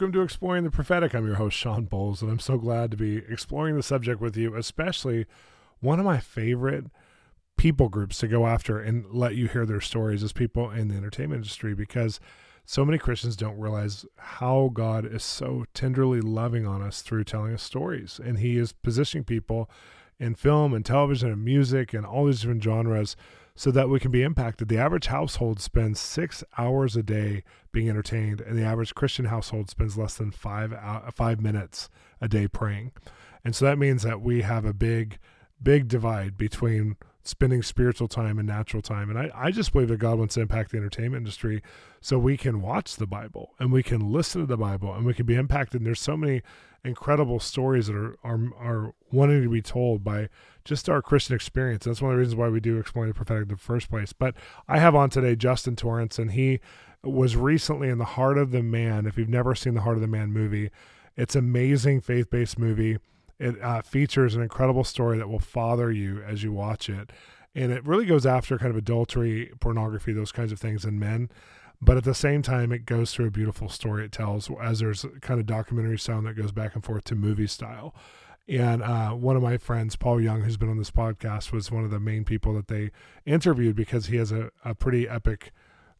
Welcome to Exploring the Prophetic. I'm your host, Shawn Bolz, and I'm so glad to be exploring the subject with you, especially one of my favorite people groups to go after and let you hear their stories is people in the entertainment industry because so many Christians don't realize how God is so tenderly loving on us through telling us stories. And He is positioning people in film and television and music and all these different genres so that we can be impacted. The average household spends six hours a day being entertained, and the average Christian household spends less than five five minutes a day praying. And so that means that we have a big, big divide between spending spiritual time and natural time. And I, I just believe that God wants to impact the entertainment industry so we can watch the Bible and we can listen to the Bible and we can be impacted. And there's so many incredible stories that are, are, are wanting to be told by just our Christian experience. That's one of the reasons why we do Exploring the Prophetic in the first place. But I have on today Justin Torrence, and he was recently in The Heart of the Man. If you've never seen The Heart of the Man movie, it's amazing faith based movie. It uh, features an incredible story that will father you as you watch it. And it really goes after kind of adultery, pornography, those kinds of things in men. But at the same time, it goes through a beautiful story it tells as there's kind of documentary sound that goes back and forth to movie style. And uh, one of my friends, Paul Young, who's been on this podcast, was one of the main people that they interviewed because he has a, a pretty epic,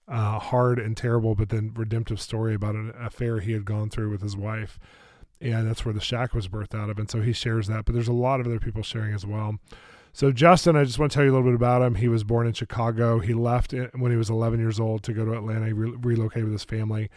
uh, hard and terrible, but then redemptive story about an affair he had gone through with his wife. And that's where the shack was birthed out of. And so he shares that. But there's a lot of other people sharing as well. So, Justin, I just want to tell you a little bit about him. He was born in Chicago. He left when he was 11 years old to go to Atlanta. He re- relocated with his family.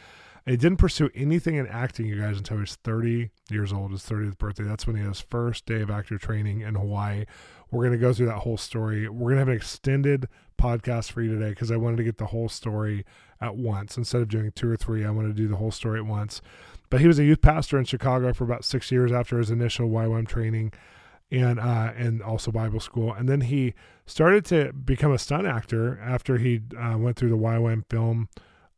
He didn't pursue anything in acting, you guys, until he was 30 years old, his 30th birthday. That's when he had his first day of actor training in Hawaii. We're going to go through that whole story. We're going to have an extended podcast for you today because I wanted to get the whole story at once. Instead of doing two or three, I wanted to do the whole story at once. But he was a youth pastor in Chicago for about six years after his initial YWAM training and uh, and also Bible school. And then he started to become a stunt actor after he uh, went through the YWAM film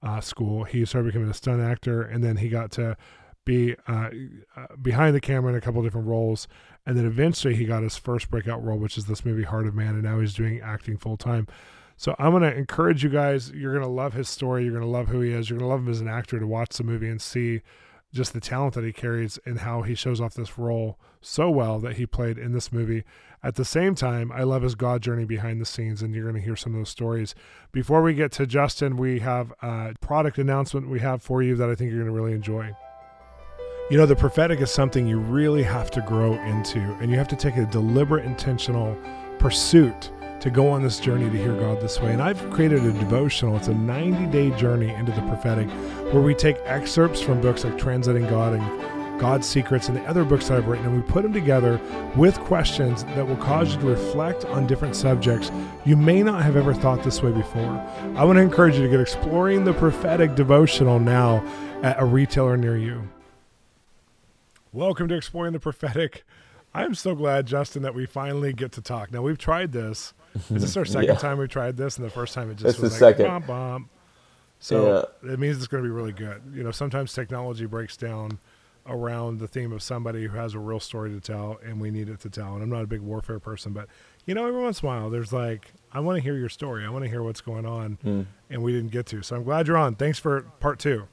uh, school. He started becoming a stunt actor, and then he got to be uh, uh, behind the camera in a couple different roles. And then eventually he got his first breakout role, which is this movie Heart of Man, and now he's doing acting full time. So I'm going to encourage you guys. You're going to love his story. You're going to love who he is. You're going to love him as an actor to watch the movie and see just the talent that he carries and how he shows off this role so well that he played in this movie. At the same time, I love his God journey behind the scenes, and you're going to hear some of those stories. Before we get to Justin, we have a product announcement we have for you that I think you're going to really enjoy. You know, the prophetic is something you really have to grow into, and you have to take a deliberate, intentional pursuit to go on this journey to hear God this way. And I've created a devotional. It's a 90 day journey into the prophetic where we take excerpts from books like Translating God and God's Secrets and the other books that I've written, and we put them together with questions that will cause you to reflect on different subjects you may not have ever thought this way before. I want to encourage you to get Exploring the Prophetic devotional now at a retailer near you. Welcome to Exploring the Prophetic. I'm so glad, Justin, that we finally get to talk. Now, we've tried this is this our second yeah. time we've tried this? And the first time it just this was like second. Bom, bom. So yeah. it means it's going to be really good. You know, sometimes technology breaks down around the theme of somebody who has a real story to tell, and we need it to tell. And I'm not a big warfare person, but you know, every once in a while, there's like, I want to hear your story. I want to hear what's going on, mm. and we didn't get to. So I'm glad you're on. Thanks for part two.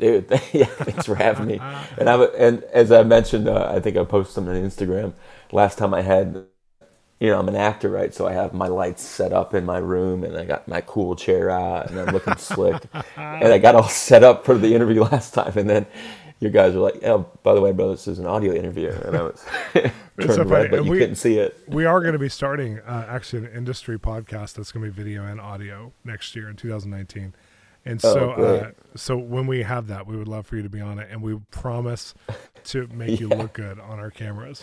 Dude, yeah, thanks for having me. And I and as I mentioned, uh, I think I posted something on Instagram last time I had you know, I'm an actor, right? So I have my lights set up in my room and I got my cool chair out and I'm looking slick. And I got all set up for the interview last time. And then your guys were like, oh, by the way, bro, this is an audio interview. And I was turned so red, but you we, couldn't see it. We are going to be starting uh, actually an industry podcast that's going to be video and audio next year in 2019. And oh, so, uh, so when we have that, we would love for you to be on it, and we promise to make yeah. you look good on our cameras.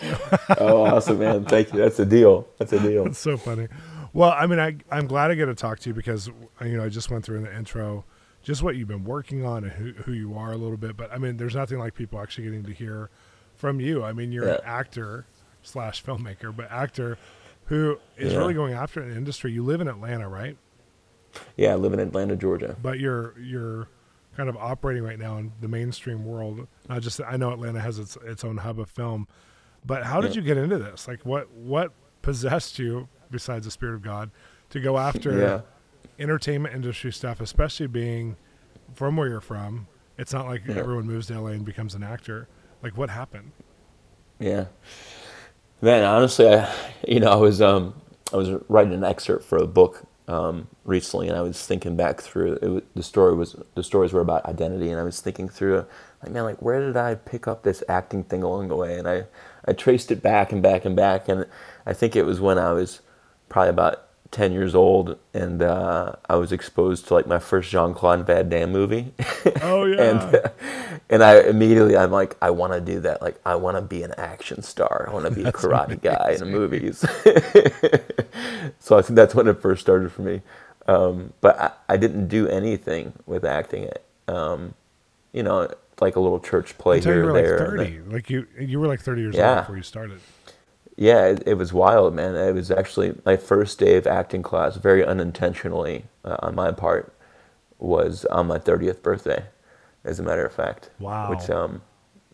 oh, awesome, man! Thank you. That's a deal. That's a deal. That's so funny. Well, I mean, I I'm glad I get to talk to you because you know I just went through in the intro just what you've been working on and who who you are a little bit. But I mean, there's nothing like people actually getting to hear from you. I mean, you're Yeah. an actor slash filmmaker, but actor who is Yeah. really going after an industry. You live in Atlanta, right? Yeah, I live in Atlanta, Georgia. But you're you're kind of operating right now in the mainstream world. Not just I know Atlanta has its its own hub of film, but how did Yeah. you get into this? Like, what what possessed you besides the spirit of God to go after Yeah. entertainment industry stuff, especially being from where you're from? It's not like Yeah. everyone moves to LA and becomes an actor. Like, what happened? Yeah. Man, honestly, I, you know, I was um, I was writing an excerpt for a book um, recently, and I was thinking back through it. The story was the stories were about identity, and I was thinking through, like, man, like where did I pick up this acting thing along the way? And I, I traced it back and back and back, and I think it was when I was probably about ten years old, and uh, I was exposed to like my first Jean Claude Van Damme movie. Oh yeah, and and I immediately I'm like I want to do that like I want to be an action star I want to be a karate guy in the movies so I think that's when it first started for me um, but I, I didn't do anything with acting um, you know like a little church play until you here were or like there and then- thirty. Like you you were like thirty years Yeah. old before you started. Yeah, it, it was wild, man. It was actually my first day of acting class, very unintentionally uh, on my part, was on my 30th birthday, as a matter of fact. Wow. Which um,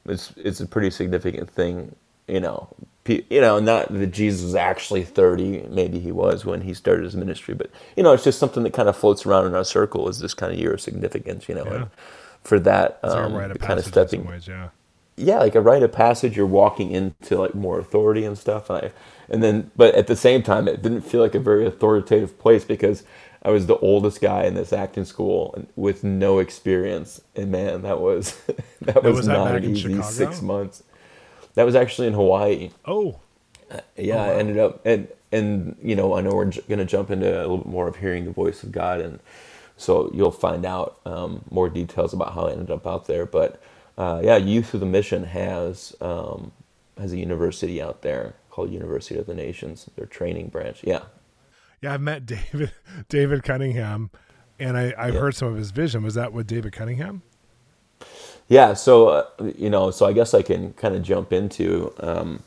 is it's a pretty significant thing, you know. Pe- You know, not that Jesus was actually 30. Maybe he was when he started his ministry, but you know, it's just something that kind of floats around in our circle. Is this kind of year of significance, you know? Yeah. And for that, It's um, of kind of stepping some ways, yeah. Yeah, like a rite of passage. You're walking into like more authority and stuff, and I, and then, but at the same time, it didn't feel like a very authoritative place because I was the oldest guy in this acting school and with no experience, and man, that was that was, was not in easy six months. That was actually in Hawaii. Oh, Yeah, Oh, wow. I ended up and and you know I know we're j- gonna jump into a little bit more of hearing the voice of God, and so you'll find out um, more details about how I ended up out there. But uh, yeah, Youth With A Mission has um, has a university out there called University of the Nations, their training branch. Yeah, yeah. I've met David David Cunningham, and I I've Yeah. heard some of his vision. Was that with David Cunningham? yeah. So uh, you know, so I guess I can kind of jump into um,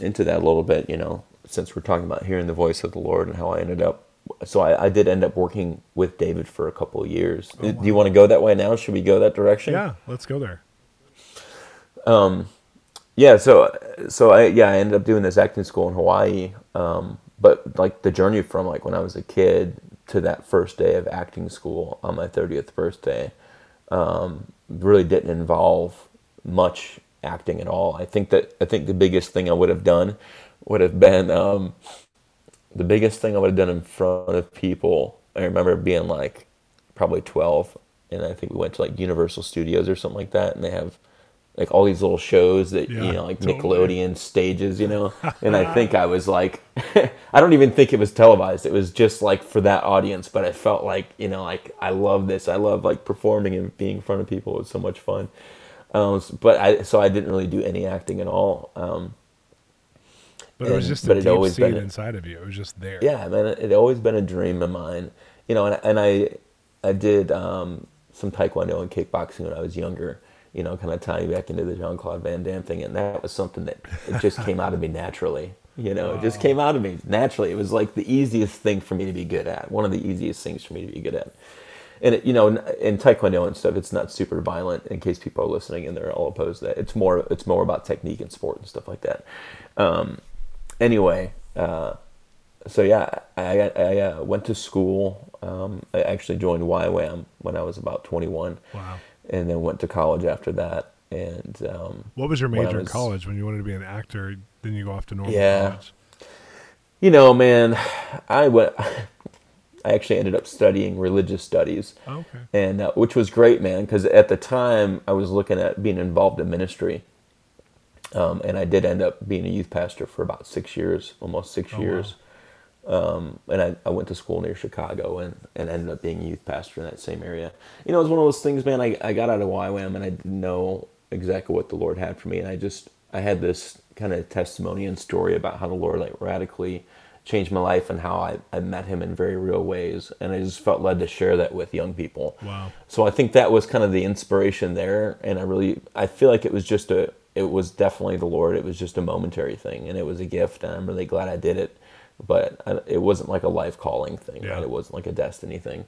into that a little bit. You know, since we're talking about hearing the voice of the Lord and how I ended up. So I, I did end up working with David for a couple of years. Do you want to go that way now? Should we go that direction? Yeah, let's go there. Yeah, so so I yeah I ended up doing this acting school in Hawaii, um, but like the journey from like when I was a kid to that first day of acting school on my thirtieth birthday, um, really didn't involve much acting at all. I think that I think the biggest thing I would have done would have been um, the biggest thing I would have done in front of people. I remember being like probably twelve, and I think we went to like Universal Studios or something like that, and they have like all these little shows that Yeah, you know like totally. Nickelodeon stages, you know. And I think I was like I don't even think it was televised. It was just like for that audience, but I felt like, you know, like I love this. I love like performing and being in front of people. It was so much fun. Um, but I so I didn't really do any acting at all. Um, But it was And- just a but it deep always been- inside of you. It was just there. yeah, man, it had always been a dream of mine. You know, and, and I I did um, some taekwondo and kickboxing when I was younger. You know, kind of tying back into the Jean Claude Van Damme thing, and that was something that it just came out of me naturally. You know, it just came out of me naturally. It was like the easiest thing for me to be good at. One of the easiest things for me to be good at. And it, you know, in, in taekwondo and stuff, it's not super violent. In case people are listening and they're all opposed to that, it's more it's more about technique and sport and stuff like that. Um, anyway, uh, so yeah, I, I uh, went to school. Um, I actually joined YWAM when I was about 21, Wow. And then went to college after that. And um, What was your major in college when you wanted to be an actor? Then you go off to normal Yeah. college. You know, man, I went. I actually ended up studying religious studies, Oh, okay. and uh, which was great, man. Because at the time I was looking at being involved in ministry, um, and I did end up being a youth pastor for about six years, almost six Oh, wow. Um, and I, I went to school near Chicago and, and ended up being a youth pastor in that same area. You know, it was one of those things, man. I, I got out of YWAM and I didn't know exactly what the Lord had for me, and I just I had this kind of testimony and story about how the Lord like radically changed my life and how I, I met Him in very real ways, and I just felt led to share that with young people. Wow. So I think that was kind of the inspiration there, and I really I feel like it was just a it was definitely the Lord. It was just a momentary thing, and it was a gift, and I'm really glad I did it. But I, it wasn't like a life calling thing. Yeah. Right? It wasn't like a destiny thing.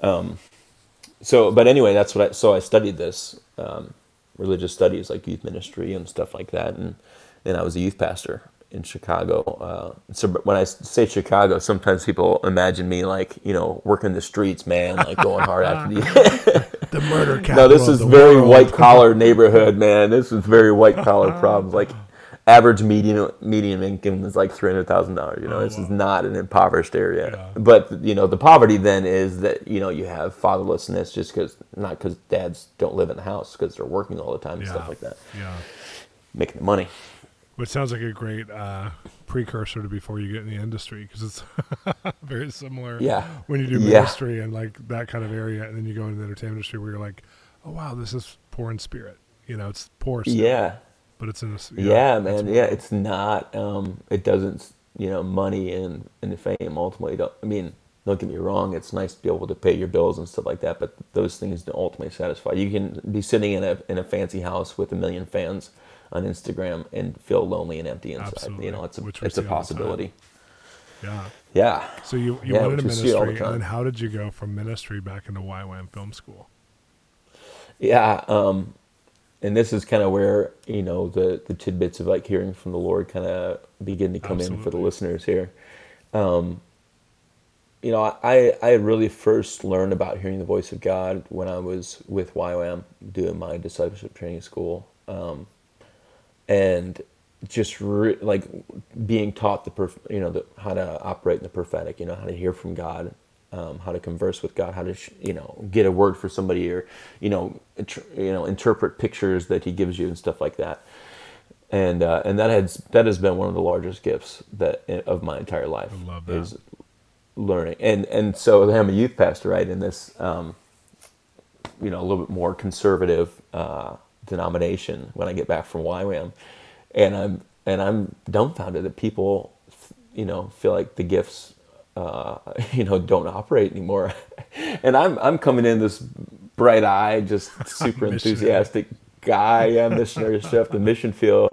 Um, so, but anyway, that's what I. So I studied this um, religious studies, like youth ministry and stuff like that, and and I was a youth pastor in Chicago. Uh, so when I say Chicago, sometimes people imagine me like you know working the streets, man, like going hard after the. The murder no, this is very world. white collar neighborhood, man. This is very white collar problems. Like average median median income is like three hundred thousand dollars. You know, Oh, this is not an impoverished area. Yeah. But you know, the poverty then is that you know you have fatherlessness just because not because dads don't live in the house because they're working all the time and Yeah. stuff like that, Yeah. making the money. Which sounds like a great uh, precursor to before you get in the industry because it's very similar. Yeah. When you do Yeah. ministry and like that kind of area, and then you go into the entertainment industry where you're like, oh wow, this is poor in spirit. You know, it's poor. Yeah. But it's in a. s- Yeah, it's man. Yeah, it's not. Um, it doesn't. You know, money and and fame ultimately don't. I mean, don't get me wrong. It's nice to be able to pay your bills and stuff like that, but those things don't ultimately satisfy. You can be sitting in a in a fancy house with a million fans on Instagram and feel lonely and empty inside. Absolutely, You know, it's a it's a see all the time. possibility. Yeah. Yeah. So you, you Yeah, went into which we see all the ministry, and then how did you go from ministry back into YWAM Film School? Yeah, um, and this is kind of where you know the the tidbits of like hearing from the Lord kind of begin to come in for the listeners here. Um, you know, I I really first learned about hearing the voice of God when I was with YWAM doing my discipleship training school, um, and just re- like being taught the perf- you know the, how to operate in the prophetic, you know how to hear from God, um, how to converse with God, how to sh- you know get a word for somebody or you know you know interpret pictures that He gives you and stuff like that. And uh, and that has that has been one of the largest gifts that of my entire life I love that. is learning. And and so I'm a youth pastor, right? In this um, you know a little bit more conservative uh, denomination when I get back from YWAM, and I'm and I'm dumbfounded that people you know feel like the gifts uh, you know don't operate anymore, and I'm I'm coming in this bright eye, just super enthusiastic guy, yeah, missionary chef, the mission field,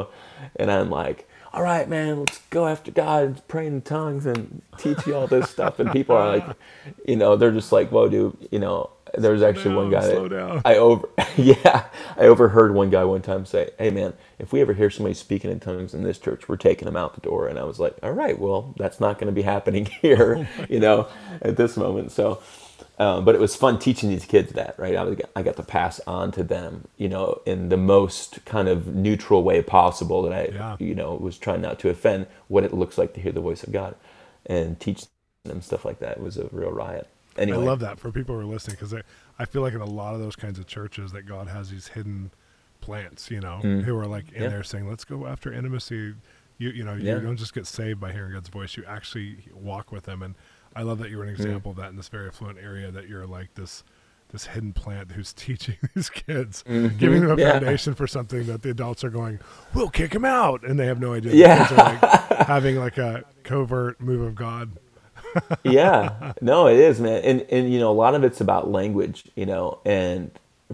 and I'm like. All right, man, let's go after God, pray in tongues, and teach you all this stuff. And people are like, you know, they're just like, "Whoa, dude!" You know, there was actually one guy. slow that- down. I over, yeah, I overheard one guy one time say, "Hey, man, if we ever hear somebody speaking in tongues in this church, we're taking them out the door." And I was like, "All right, well, that's not going to be happening here, you know, at this moment." So, um, but it was fun teaching these kids that, right? I, was, I got to pass on to them, you know, in the most kind of neutral way possible that I, Yeah. you know, was trying not to offend what it looks like to hear the voice of God and teach them stuff like that. It was a real riot. Anyway, I love that for people who are listening because I feel like in a lot of those kinds of churches that God has these hidden plants, you know, Mm. who are like in Yeah. there saying, "Let's go after intimacy." You you know, Yeah. you don't just get saved by hearing God's voice; you actually walk with Him. And I love that you're an example of that in this very affluent area. That you're like this this hidden plant who's teaching these kids, Mhm. giving them a Yeah. foundation for something that the adults are going, "We'll kick him out," and they have no idea. The Yeah. kids are like having like a covert move of God. Yeah. No it is man. And and you know a lot of it's about language you know and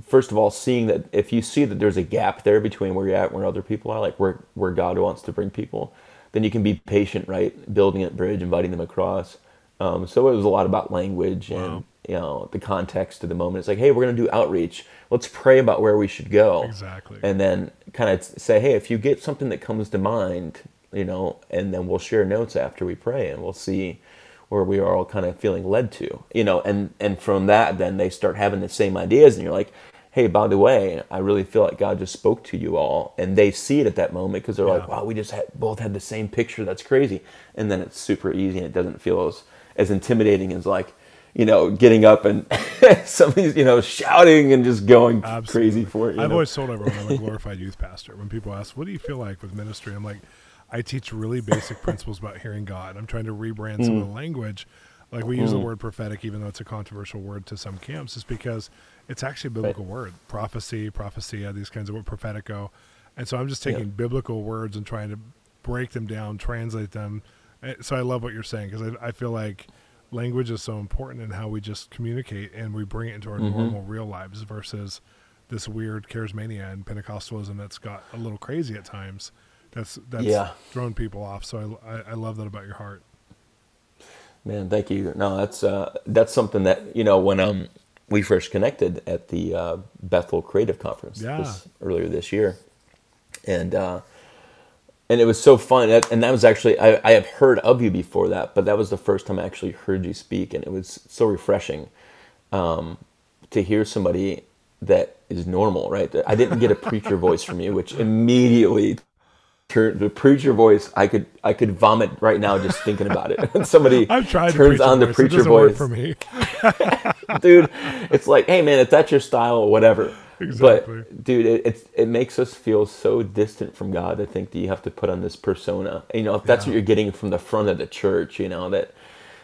first of all seeing that if you see that there's a gap there between where you're at and where other people are like where where god wants to bring people then you can be patient right? Building that bridge inviting them across. Um, so it was a lot about language Wow. and you know the context of the moment. It's like hey we're going to do outreach. Let's pray about where we should go. Exactly. and then kind of say, hey, if you get something that comes to mind, you know, and then we'll share notes after we pray, and we'll see where we are all kind of feeling led to, you know, and and from that, then they start having the same ideas, and you're like, hey, by the way, I really feel like God just spoke to you all, and they see it at that moment because they're like, wow, we just had, both had the same picture. That's crazy, and then it's super easy, and it doesn't feel as as intimidating as like. You know, getting up and somebody's you know shouting and just going Absolutely. crazy for it. you I've know? always told everyone I'm a glorified youth pastor. When people ask, "What do you feel like with ministry?" I'm like, I teach really basic principles about hearing God. I'm trying to rebrand some of the Mm. language. Like we use the word prophetic, even though it's a controversial word to some camps, is because it's actually a biblical word. Prophecy, prophecia, these kinds of words, prophetico. And so I'm just taking Yeah. biblical words and trying to break them down, translate them. Eh, So I love what you're saying because I, I feel like language is so important in how we just communicate and we bring it into our Mhm. normal real lives versus this weird charismania and Pentecostalism that's got a little crazy at times. That's that's Yeah. thrown people off. So I, I, I love that about your heart. Man, thank you. No, that's uh, that's something that you know when um we first connected at the uh, Bethel Creative Conference Yeah. this, earlier this year, and uh, and it was so fun. And that was actually I, I have heard of you before that, but that was the first time I actually heard you speak, and it was so refreshing um, to hear somebody that is normal. Right? I didn't get a preacher voice from you, which immediately turn the preacher voice i could i could vomit right now just thinking about it when somebody I've tried the turns on the voice. Preacher voice for me. dude it's like hey man if that's your style or whatever Exactly. but dude it, it's it makes us feel so distant from god i think that you have to put on this persona you know if that's Yeah. what you're getting from the front of the church you know that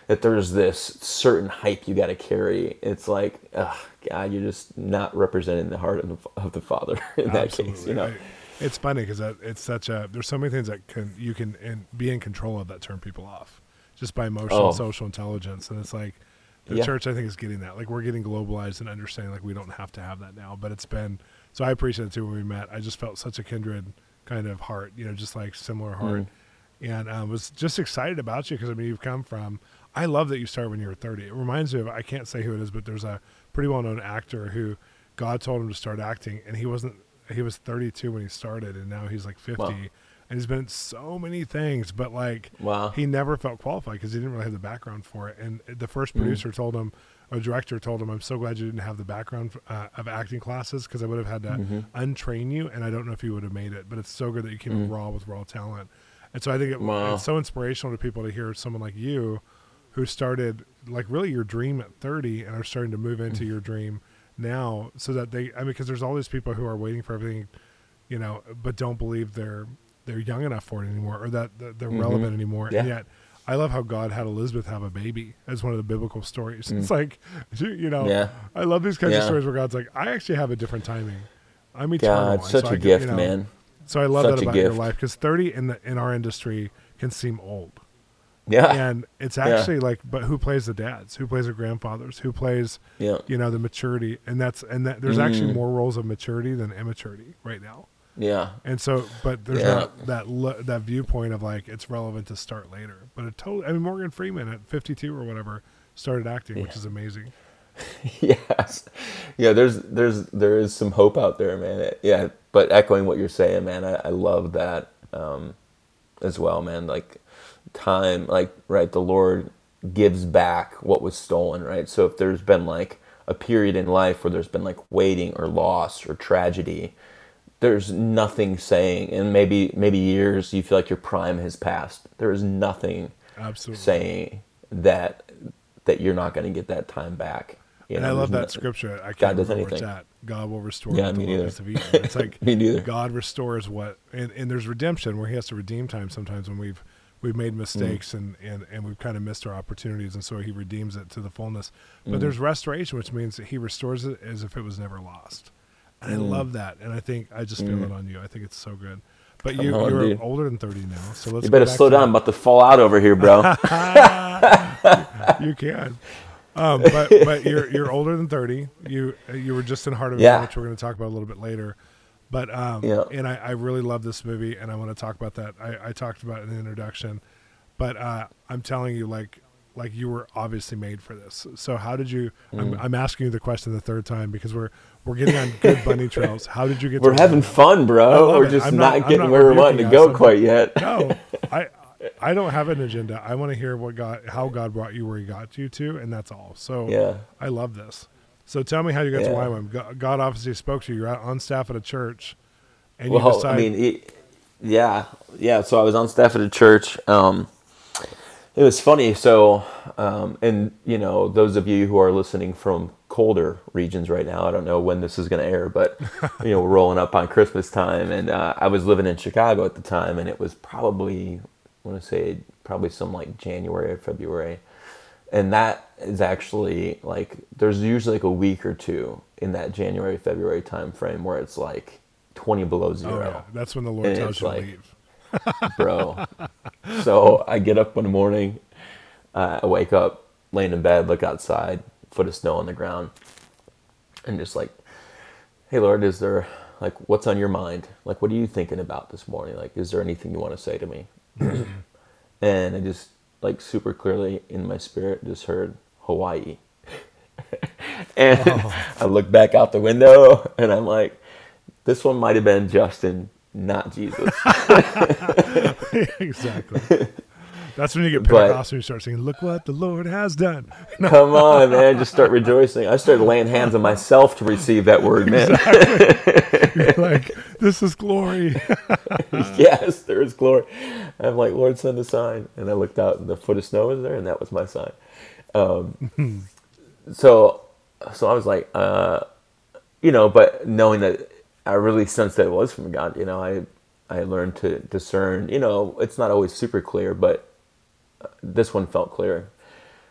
that there's this certain hype you got to carry it's like ugh, god you're just not representing the heart of the, of the father in that case you know I- it's funny because it's such a. There's so many things that can you can in, be in control of that turn people off, just by emotional, Oh. social intelligence, and it's like the Yeah. church. I think is getting that. Like we're getting globalized and understanding like we don't have to have that now. But it's been so. I appreciate it too when we met. I just felt such a kindred kind of heart. You know, just like similar heart, and um, was just excited about you because I mean you've come from. I love that you started when you were 30. It reminds me of I can't say who it is, but there's a pretty well known actor who God told him to start acting, and he wasn't. He was 32 when he started, and now he's like 50, Wow. and he's been in so many things, but like Wow. he never felt qualified because he didn't really have the background for it. And the first mm. producer told him, or director told him, "I'm so glad you didn't have the background uh, of acting classes because I would have had to mm-hmm. untrain you, and I don't know if you would have made it. But it's so good that you came in mm. raw with raw talent." And so I think it, Wow. it's so inspirational to people to hear someone like you, who started like really your dream at 30 and are starting to move into mm. your dream now, so that they, I mean, because there's all these people who are waiting for everything, you know, but don't believe they're they're young enough for it anymore, or that, that they're mm-hmm. relevant anymore, Yeah. and yet. I love how God had Elizabeth have a baby as one of the biblical stories. Mm. It's like, you know, Yeah. I love these kinds of stories where God's like, I actually have a different timing. I'm eternal. god such so a I gift you know, man So I love Such that about your life because 30 in the in our industry can seem old, yeah and it's actually like, but who plays the dads? Who plays the grandfathers? Who plays, yeah you know, the maturity? And that's and that there's actually Mm. more roles of maturity than immaturity right now. yeah And so, but there's Yeah. not that lo- that viewpoint of like it's relevant to start later. But it totally. I mean, Morgan Freeman at 52 or whatever started acting, which is amazing. yes yeah there's there's there is some hope out there man yeah but echoing what you're saying man i, I love that um as well man like time like right the lord gives back what was stolen right so if there's been like a period in life where there's been like waiting or loss or tragedy there's nothing saying and maybe maybe years you feel like your prime has passed there is nothing Absolutely. saying that that you're not going to get that time back you and know, I love that no- scripture. I can't God does remember where it's anything. at. God will restore Yeah, me the neither. locusts have eaten. It's like Me neither. God restores what, and, and there's redemption where He has to redeem time sometimes when we've we've made mistakes and, and, and we've kind of missed our opportunities, and so He redeems it to the fullness. But Mm. there's restoration, which means that He restores it as if it was never lost. And I love that, and I think I just feel it on you. I think it's so good. But you Mm. on, you're dude. older than 30 now, so let's You better slow down. I'm about to fall out over here, bro. you can. Um, but but you're you're older than thirty. You you were just in Heart of Yeah. which we're going to talk about a little bit later. But um, Yeah. and I, I really love this movie, and I want to talk about that. I, I talked about it in the introduction, but uh, I'm telling you, like like you were obviously made for this. So how did you? I'm, Mm. I'm asking you the question the third time because we're we're getting on good bunny trails. How did you get? We're having fun, bro. We're it. just I'm not, not- getting not where we're wanting to rebuking us. go quite yet. no, I I don't have an agenda. I want to hear what God, how God brought you where He got you to, and that's all. So Yeah. I love this. So tell me how you got to Yeah. YWAM. God obviously spoke to you. You're on staff at a church, and you Well, decide. I mean, it, yeah, yeah. So I was on staff at a church. Um, it was funny. So, um, and you know, those of you who are listening from colder regions right now, I don't know when this is going to air, but you know, we're rolling up on Christmas time, and uh, I was living in Chicago at the time, and it was probably, I want to say, probably some like January or February, and that is actually like there's usually like a week or two in that January February time frame where it's like 20 below oh zero yeah, that's when the Lord And tells you like- to leave. bro. so I get up one morning, uh, I wake up, laying in bed, look outside, foot of snow on the ground, and just like hey Lord, is there like what's on your mind? Like what are you thinking about this morning? Like is there anything you want to say to me? and I just like super clearly in my spirit just heard Hawaii. and oh. I look back out the window and I'm like, this one might have been Justin, not Jesus. exactly. That's when you get Pentecostal and you start singing, Look what the Lord has done. Come on, man. Just start rejoicing. I started laying hands on myself to receive that word, man. Exactly. like, this is glory. yes, there is glory. I'm like, Lord, send a sign. And I looked out and the foot of snow was there, and that was my sign. Um, so, so I was like, uh, you know, but knowing that I really sensed that it was from God, you know, I I learned to discern. You know, it's not always super clear, but this one felt clear.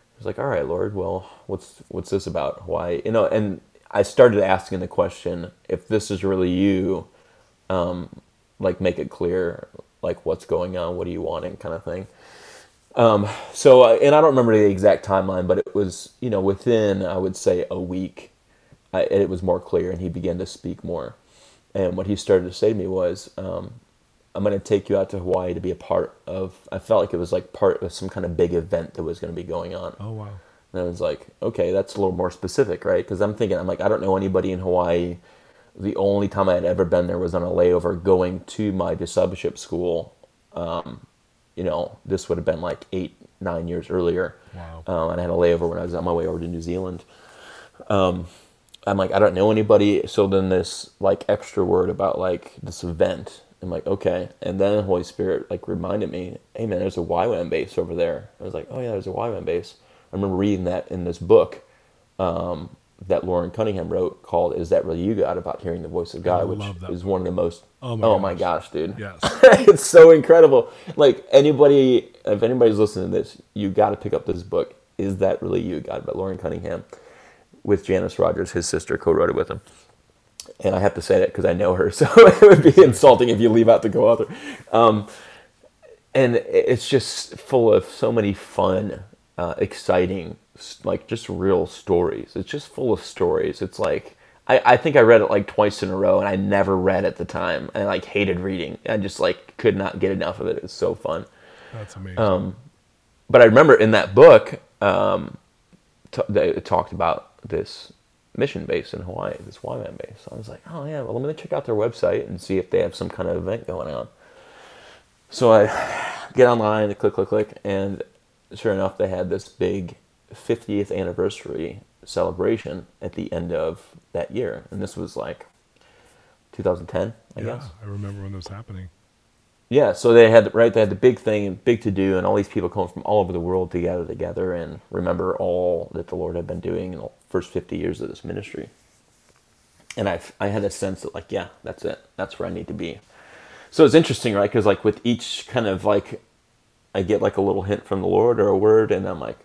I was like, all right, Lord, well, what's what's this about? Why, you know? And I started asking the question, if this is really you, um, like make it clear, like what's going on, what are you wanting, kind of thing. Um, so, uh, and I don't remember the exact timeline, but it was, you know, within I would say a week, I, it was more clear, and he began to speak more. And what he started to say to me was, um, I'm going to take you out to Hawaii to be a part of. I felt like it was like part of some kind of big event that was going to be going on. Oh wow! And I was like, okay, that's a little more specific, right? Because I'm thinking, I'm like, I don't know anybody in Hawaii. The only time I had ever been there was on a layover going to my discipleship school. Um, you know, this would have been like eight, nine years earlier. Wow. Um, and I had a layover when I was on my way over to New Zealand. Um, I'm like, I don't know anybody. So then this like extra word about like this event I'm like, okay. And then the Holy Spirit like reminded me, hey man, there's a YWAM base over there. I was like, oh yeah, there's a YWAM base. I remember reading that in this book um, that Loren Cunningham wrote called "Is That Really You God?" about hearing the voice of God, which is book. one of the most. Oh my, oh gosh. my gosh, dude! Yes, it's so incredible. Like anybody, if anybody's listening to this, you got to pick up this book. Is that really you, God? By Loren Cunningham, with Janice Rogers, his sister, co-wrote it with him and I have to say that because I know her, so it would be insulting if you leave out the co-author. Um, and it's just full of so many fun, uh, exciting, like just real stories. It's just full of stories. It's like I, I think I read it like twice in a row, and I never read at the time, and I like hated reading. I just like could not get enough of it. It was so fun. That's amazing. Um, but I remember in that book, um, t- they talked about this mission base in Hawaii, this YWAM base. So I was like, oh yeah, well let me check out their website and see if they have some kind of event going on. So I get online, click, click, click, and sure enough, they had this big 50th anniversary celebration at the end of that year, and this was like 2010, I guess. yeah, guess. I remember when this was happening. Yeah, so they had right. They had the big thing and big to do, and all these people coming from all over the world to gather together and remember all that the Lord had been doing in the first fifty years of this ministry. And I, I had a sense that like, yeah, that's it. That's where I need to be. So it's interesting, right? Because like with each kind of like, I get like a little hint from the Lord or a word, and I'm like,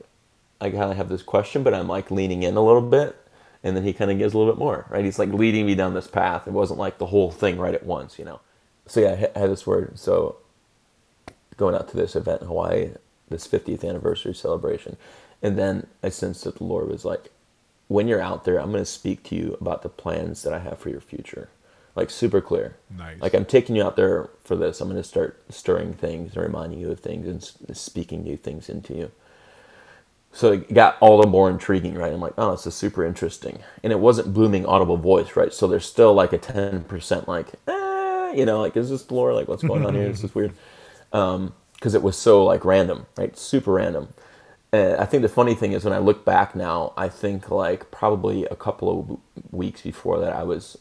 I kind of have this question, but I'm like leaning in a little bit, and then He kind of gives a little bit more, right? He's like leading me down this path. It wasn't like the whole thing right at once, you know so yeah, I had this word. So going out to this event in Hawaii, this 50th anniversary celebration, and then I sensed that the Lord was like, when you're out there, I'm going to speak to you about the plans that I have for your future. Like super clear. Nice. Like I'm taking you out there for this. I'm going to start stirring things and reminding you of things and speaking new things into you. So it got all the more intriguing, right? I'm like, oh, this is super interesting. And it wasn't booming audible voice, right? So there's still like a 10% like, eh, you know, like, is this Lord? Like, what's going on here? This is weird. Um, because it was so like random, right? Super random. And I think the funny thing is when I look back now, I think like probably a couple of weeks before that, I was,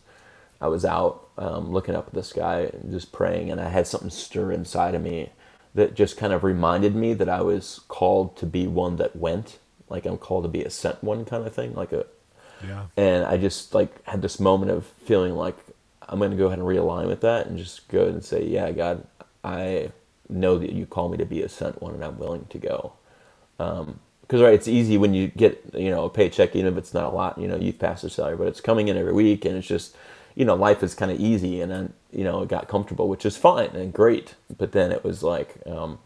I was out um, looking up at the sky and just praying, and I had something stir inside of me that just kind of reminded me that I was called to be one that went, like I'm called to be a sent one kind of thing, like a. Yeah. And I just like had this moment of feeling like I'm going to go ahead and realign with that and just go and say, yeah, God, I know that you call me to be a sent one, and I'm willing to go. Um, Because right, it's easy when you get you know a paycheck, even if it's not a lot, you know, youth pastor salary, but it's coming in every week, and it's just you know life is kind of easy, and then you know it got comfortable, which is fine and great. But then it was like, um,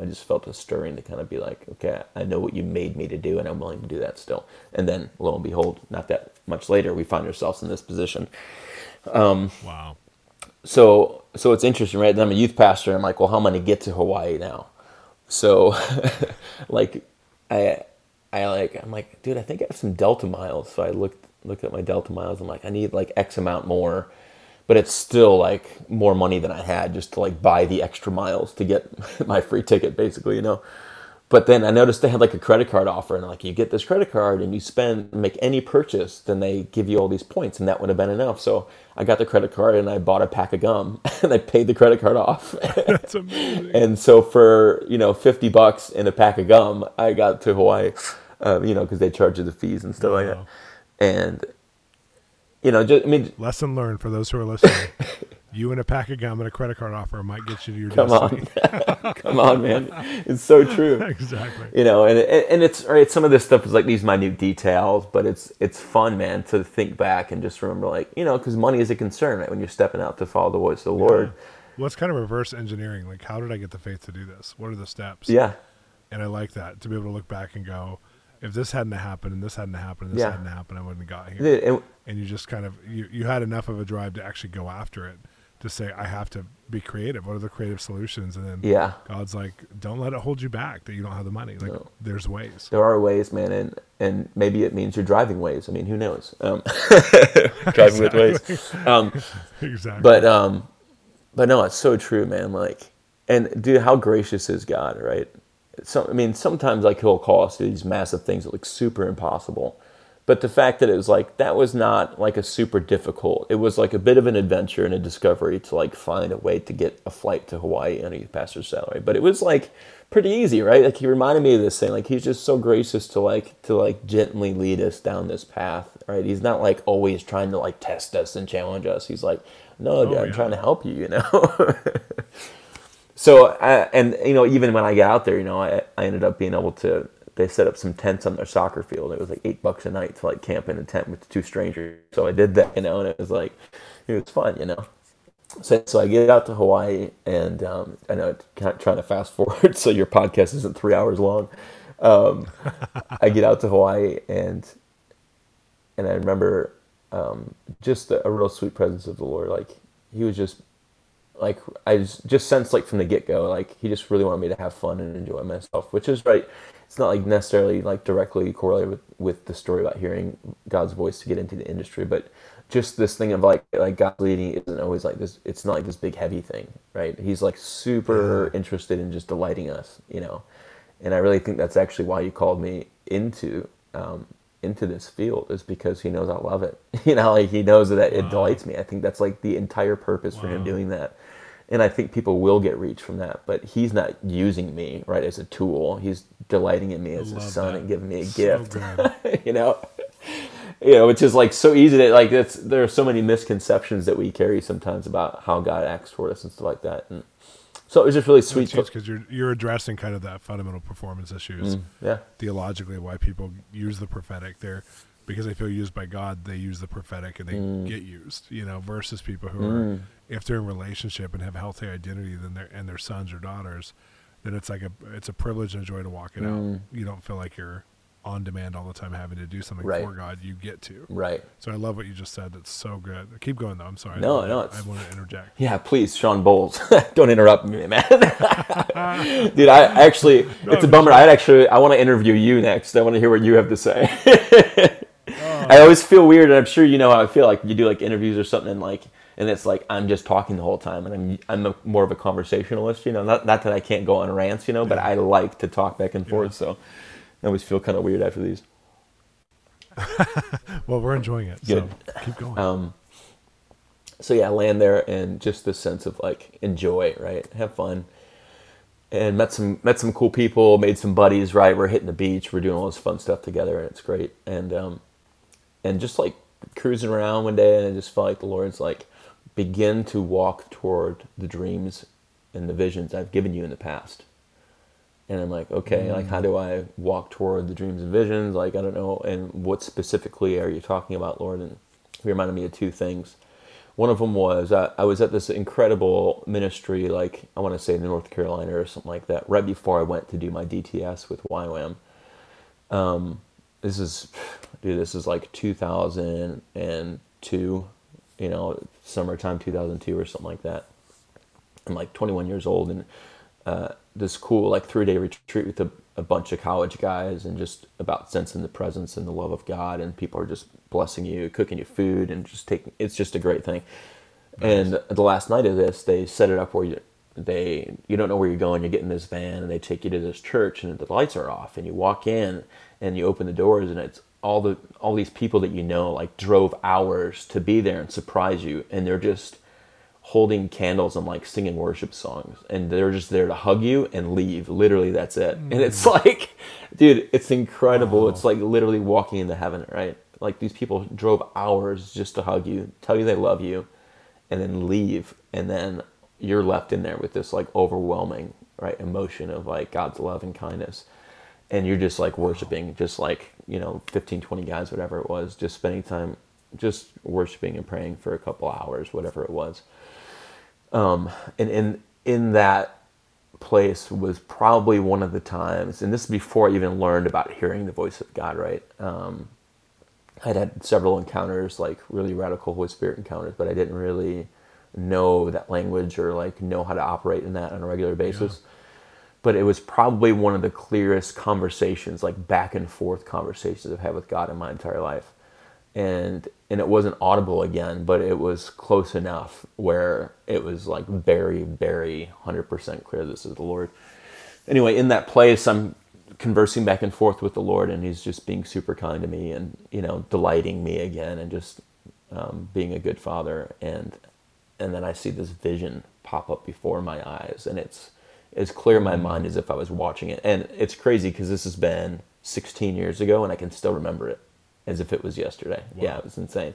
I just felt a stirring to kind of be like, okay, I know what you made me to do, and I'm willing to do that still. And then, lo and behold, not that much later, we find ourselves in this position. Um, wow. So, so it's interesting, right? And I'm a youth pastor. I'm like, well, how am I going to get to Hawaii now? So, like, I, I like, I'm like, dude, I think I have some Delta miles. So I looked looked at my Delta miles. I'm like, I need like X amount more but it's still like more money than I had just to like buy the extra miles to get my free ticket, basically, you know. But then I noticed they had like a credit card offer, and like you get this credit card and you spend make any purchase, then they give you all these points, and that would have been enough. So I got the credit card and I bought a pack of gum, and I paid the credit card off. That's amazing. and so for you know fifty bucks and a pack of gum, I got to Hawaii, um, you know, because they charge you the fees and stuff wow. like that. And you know, just I mean, lesson learned for those who are listening. you and a pack of gum and a credit card offer might get you to your come destiny. on, come on, man, it's so true. exactly. You know, and and it's right. Some of this stuff is like these minute details, but it's it's fun, man, to think back and just remember, like you know, because money is a concern, right? When you're stepping out to follow the voice of the yeah. Lord. Well, it's kind of reverse engineering. Like, how did I get the faith to do this? What are the steps? Yeah. And I like that to be able to look back and go, if this hadn't happened and this hadn't happened and this yeah. hadn't happened, I wouldn't have got here. And, and, you just kind of you, you had enough of a drive to actually go after it to say I have to be creative. What are the creative solutions? And then yeah, God's like, don't let it hold you back that you don't have the money. Like no. there's ways. There are ways, man, and and maybe it means you're driving ways. I mean, who knows? Um, driving with ways. Um, exactly. But um, but no, it's so true, man. Like, and dude, how gracious is God, right? So I mean, sometimes like he'll call us to these massive things that look super impossible. But the fact that it was like that was not like a super difficult. It was like a bit of an adventure and a discovery to like find a way to get a flight to Hawaii on a pastor's salary. But it was like pretty easy, right? Like he reminded me of this thing. Like he's just so gracious to like to like gently lead us down this path, right? He's not like always trying to like test us and challenge us. He's like, no, oh, I'm trying to help you, you know. so uh, and you know even when I got out there, you know I, I ended up being able to. They set up some tents on their soccer field. It was like eight bucks a night to like camp in a tent with two strangers. So I did that, you know, and it was like it was fun, you know. So, so I get out to Hawaii, and um, I know kind of trying to fast forward so your podcast isn't three hours long. Um, I get out to Hawaii, and and I remember um, just a, a real sweet presence of the Lord. Like he was just like I just, sensed like from the get go, like he just really wanted me to have fun and enjoy myself, which is right. It's not like necessarily like directly correlated with, with the story about hearing God's voice to get into the industry, but just this thing of like like God leading isn't always like this. It's not like this big heavy thing, right? He's like super interested in just delighting us, you know. And I really think that's actually why you called me into um, into this field is because he knows I love it. You know, like he knows that it wow. delights me. I think that's like the entire purpose wow. for him doing that and I think people will get reach from that. But he's not using me right as a tool. He's delighting in me as a son that. and giving me a so gift. you know, you know, which is like so easy to like. That's there are so many misconceptions that we carry sometimes about how God acts for us and stuff like that. And so it was just really sweet because you're you're addressing kind of that fundamental performance issues. Mm, yeah, theologically, why people use the prophetic. They're because they feel used by God, they use the prophetic and they mm. get used, you know, versus people who mm. are, if they're in relationship and have healthy identity, then they're, and their sons or daughters, then it's like a, it's a privilege and a joy to walk it mm. out. You don't feel like you're on demand all the time having to do something right. for God. You get to. Right. So I love what you just said. That's so good. Keep going though. I'm sorry. No, I, no. I, I want to interject. Yeah, please, Shawn Bolz. don't interrupt me, man. Dude, I actually, no, it's a bummer. I actually, I want to interview you next. I want to hear what you have to say. I always feel weird, and I'm sure you know how I feel. Like you do like interviews or something, and like, and it's like I'm just talking the whole time, and I'm I'm a, more of a conversationalist. You know, not not that I can't go on rants, you know, but I like to talk back and forth. So I always feel kind of weird after these. well, we're enjoying it. Good. So keep going. Um, so yeah, land there and just this sense of like enjoy, right? Have fun. And met some met some cool people, made some buddies, right? We're hitting the beach, we're doing all this fun stuff together and it's great. And um, and just like cruising around one day and I just felt like the Lord's like begin to walk toward the dreams and the visions I've given you in the past. And I'm like, okay, mm. like how do I walk toward the dreams and visions? Like I don't know, and what specifically are you talking about, Lord? And he reminded me of two things. One of them was uh, I was at this incredible ministry, like I want to say in North Carolina or something like that, right before I went to do my DTS with YWAM. Um, this is, dude, this is like 2002, you know, summertime 2002 or something like that. I'm like 21 years old and uh, this cool like three day retreat with a, a, bunch of college guys and just about sensing the presence and the love of God and people are just blessing you, cooking you food and just taking. It's just a great thing. Nice. And the last night of this, they set it up where you they you don't know where you're going. You get in this van and they take you to this church and the lights are off and you walk in and you open the doors and it's all the all these people that you know like drove hours to be there and surprise you. And they're just holding candles and like singing worship songs. And they're just there to hug you and leave. Literally that's it. And it's mm. like dude it's incredible. Wow. it's like literally walking into heaven right? Like these people drove hours just to hug you tell you they love you and then leave. And then you're left in there with this like overwhelming right emotion of like god's love and kindness and you're just like worshiping just like you know 15 20 guys whatever it was just spending time just worshiping and praying for a couple hours whatever it was um, and in in that place was probably one of the times, and this is before I even learned about hearing the voice of God. Right, um, I'd had several encounters, like really radical Holy Spirit encounters, but I didn't really know that language or like know how to operate in that on a regular basis. Yeah. But it was probably one of the clearest conversations, like back and forth conversations I've had with God in my entire life and and it wasn't audible again, but it was close enough where it was like very, very hundred percent clear this is the Lord. Anyway, in that place, I'm conversing back and forth with the Lord, and He's just being super kind to me, and you know, delighting me again, and just um, being a good father. And and then I see this vision pop up before my eyes, and it's as clear in my mind as if I was watching it. And it's crazy because this has been 16 years ago, and I can still remember it as if it was yesterday. Wow. Yeah, it was insane.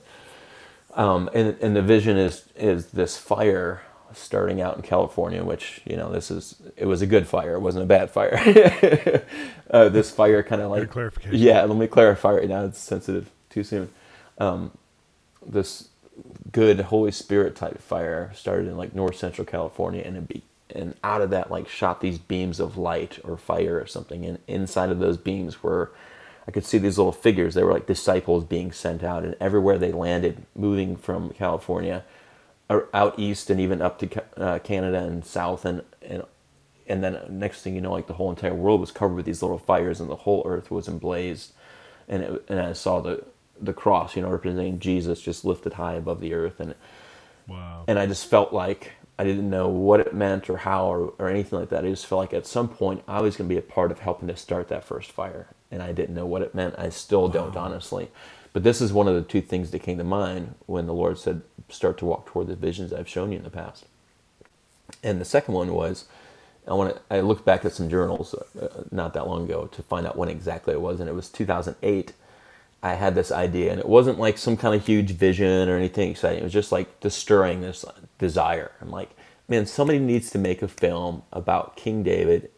Um, and and the vision is is this fire starting out in California, which you know this is it was a good fire, it wasn't a bad fire. uh, this fire kind of like clarification. Yeah, let me clarify right now. It's sensitive too soon. Um, this good Holy Spirit type fire started in like North Central California, and it be and out of that like shot these beams of light or fire or something, and inside of those beams were I could see these little figures. They were like disciples being sent out, and everywhere they landed, moving from California out east and even up to uh, Canada and south, and and and then next thing you know, like the whole entire world was covered with these little fires, and the whole earth was emblazed. And it, and I saw the the cross, you know, representing Jesus, just lifted high above the earth, and wow. And I just felt like I didn't know what it meant or how or, or anything like that. I just felt like at some point I was going to be a part of helping to start that first fire and I didn't know what it meant. I still don't, honestly. But this is one of the two things that came to mind when the Lord said, "Start to walk toward the visions I've shown you in the past." And the second one was, I want to. I looked back at some journals uh, not that long ago to find out when exactly it was, and it was 2008. I had this idea, and it wasn't like some kind of huge vision or anything exciting. It was just like just stirring this uh, desire. I'm like, man, somebody needs to make a film about King David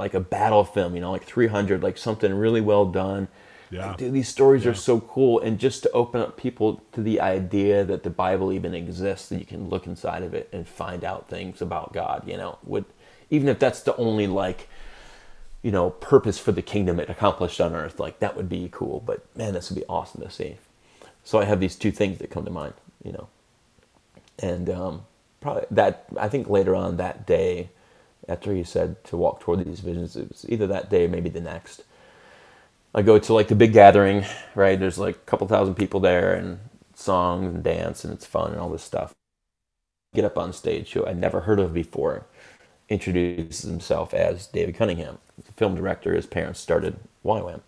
like a battle film, you know, like 300, like something really well done. Yeah. Like, dude, these stories yeah. are so cool. And just to open up people to the idea that the Bible even exists, that you can look inside of it and find out things about God, you know, would, even if that's the only like, you know, purpose for the kingdom it accomplished on earth, like that would be cool. But man, this would be awesome to see. So I have these two things that come to mind, you know, and um, probably that I think later on that day, after he said to walk toward these visions. It was either that day or maybe the next. I go to like the big gathering, right? There's like a couple thousand people there and songs and dance and it's fun and all this stuff. Get up on stage, who I'd never heard of before, introduces himself as David Cunningham. Film director. His parents started YWAM.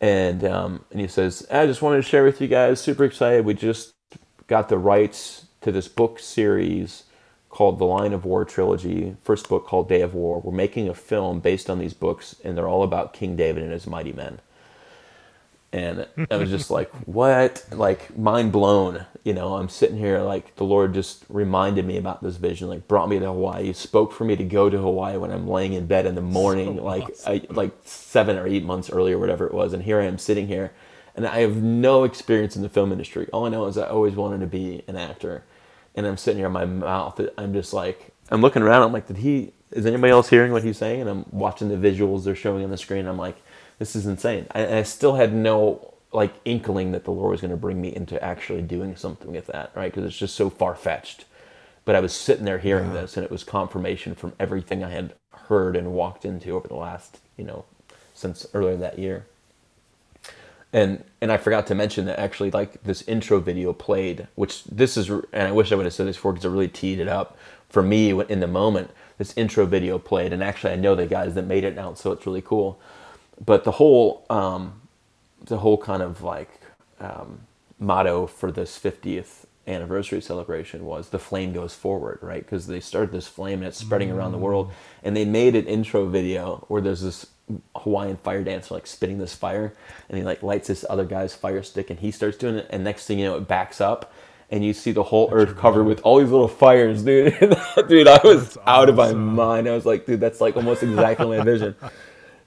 And, um, and he says, I just wanted to share with you guys, super excited. We just got the rights to this book series called the Lion of War trilogy, first book called Day of War. We're making a film based on these books, and they're all about King David and his mighty men. And I was just like, what? Like, mind blown. You know, I'm sitting here, like, the Lord just reminded me about this vision, like, brought me to Hawaii, spoke for me to go to Hawaii when I'm laying in bed in the morning, so like, awesome. I, like seven or eight months earlier, whatever it was. And here I am sitting here and I have no experience in the film industry. All I know is I always wanted to be an actor, and I'm sitting here in my mouth. I'm just like I'm looking around. I'm like, did he? Is anybody else hearing what he's saying? And I'm watching the visuals they're showing on the screen. I'm like, this is insane. I, I still had no like inkling that the Lord was going to bring me into actually doing something with that, right? Because it's just so far fetched. But I was sitting there hearing yeah. this, and it was confirmation from everything I had heard and walked into over the last, you know, since earlier that year. And and I forgot to mention that actually, like this intro video played, which this is, and I wish I would have said this before because it really teed it up for me in the moment. This intro video played, and actually, I know the guys that made it now, so it's really cool. But the whole, um, the whole kind of like um, motto for this 50th anniversary celebration was the flame goes forward, right? Because they started this flame and it's spreading mm. around the world. And they made an intro video where there's this Hawaiian fire dancer like spitting this fire and he like lights this other guy's fire stick and he starts doing it. And next thing you know, it backs up and you see the whole that's earth covered with all these little fires, dude. dude, I was out of my mind. I was like, dude, that's like almost exactly my vision.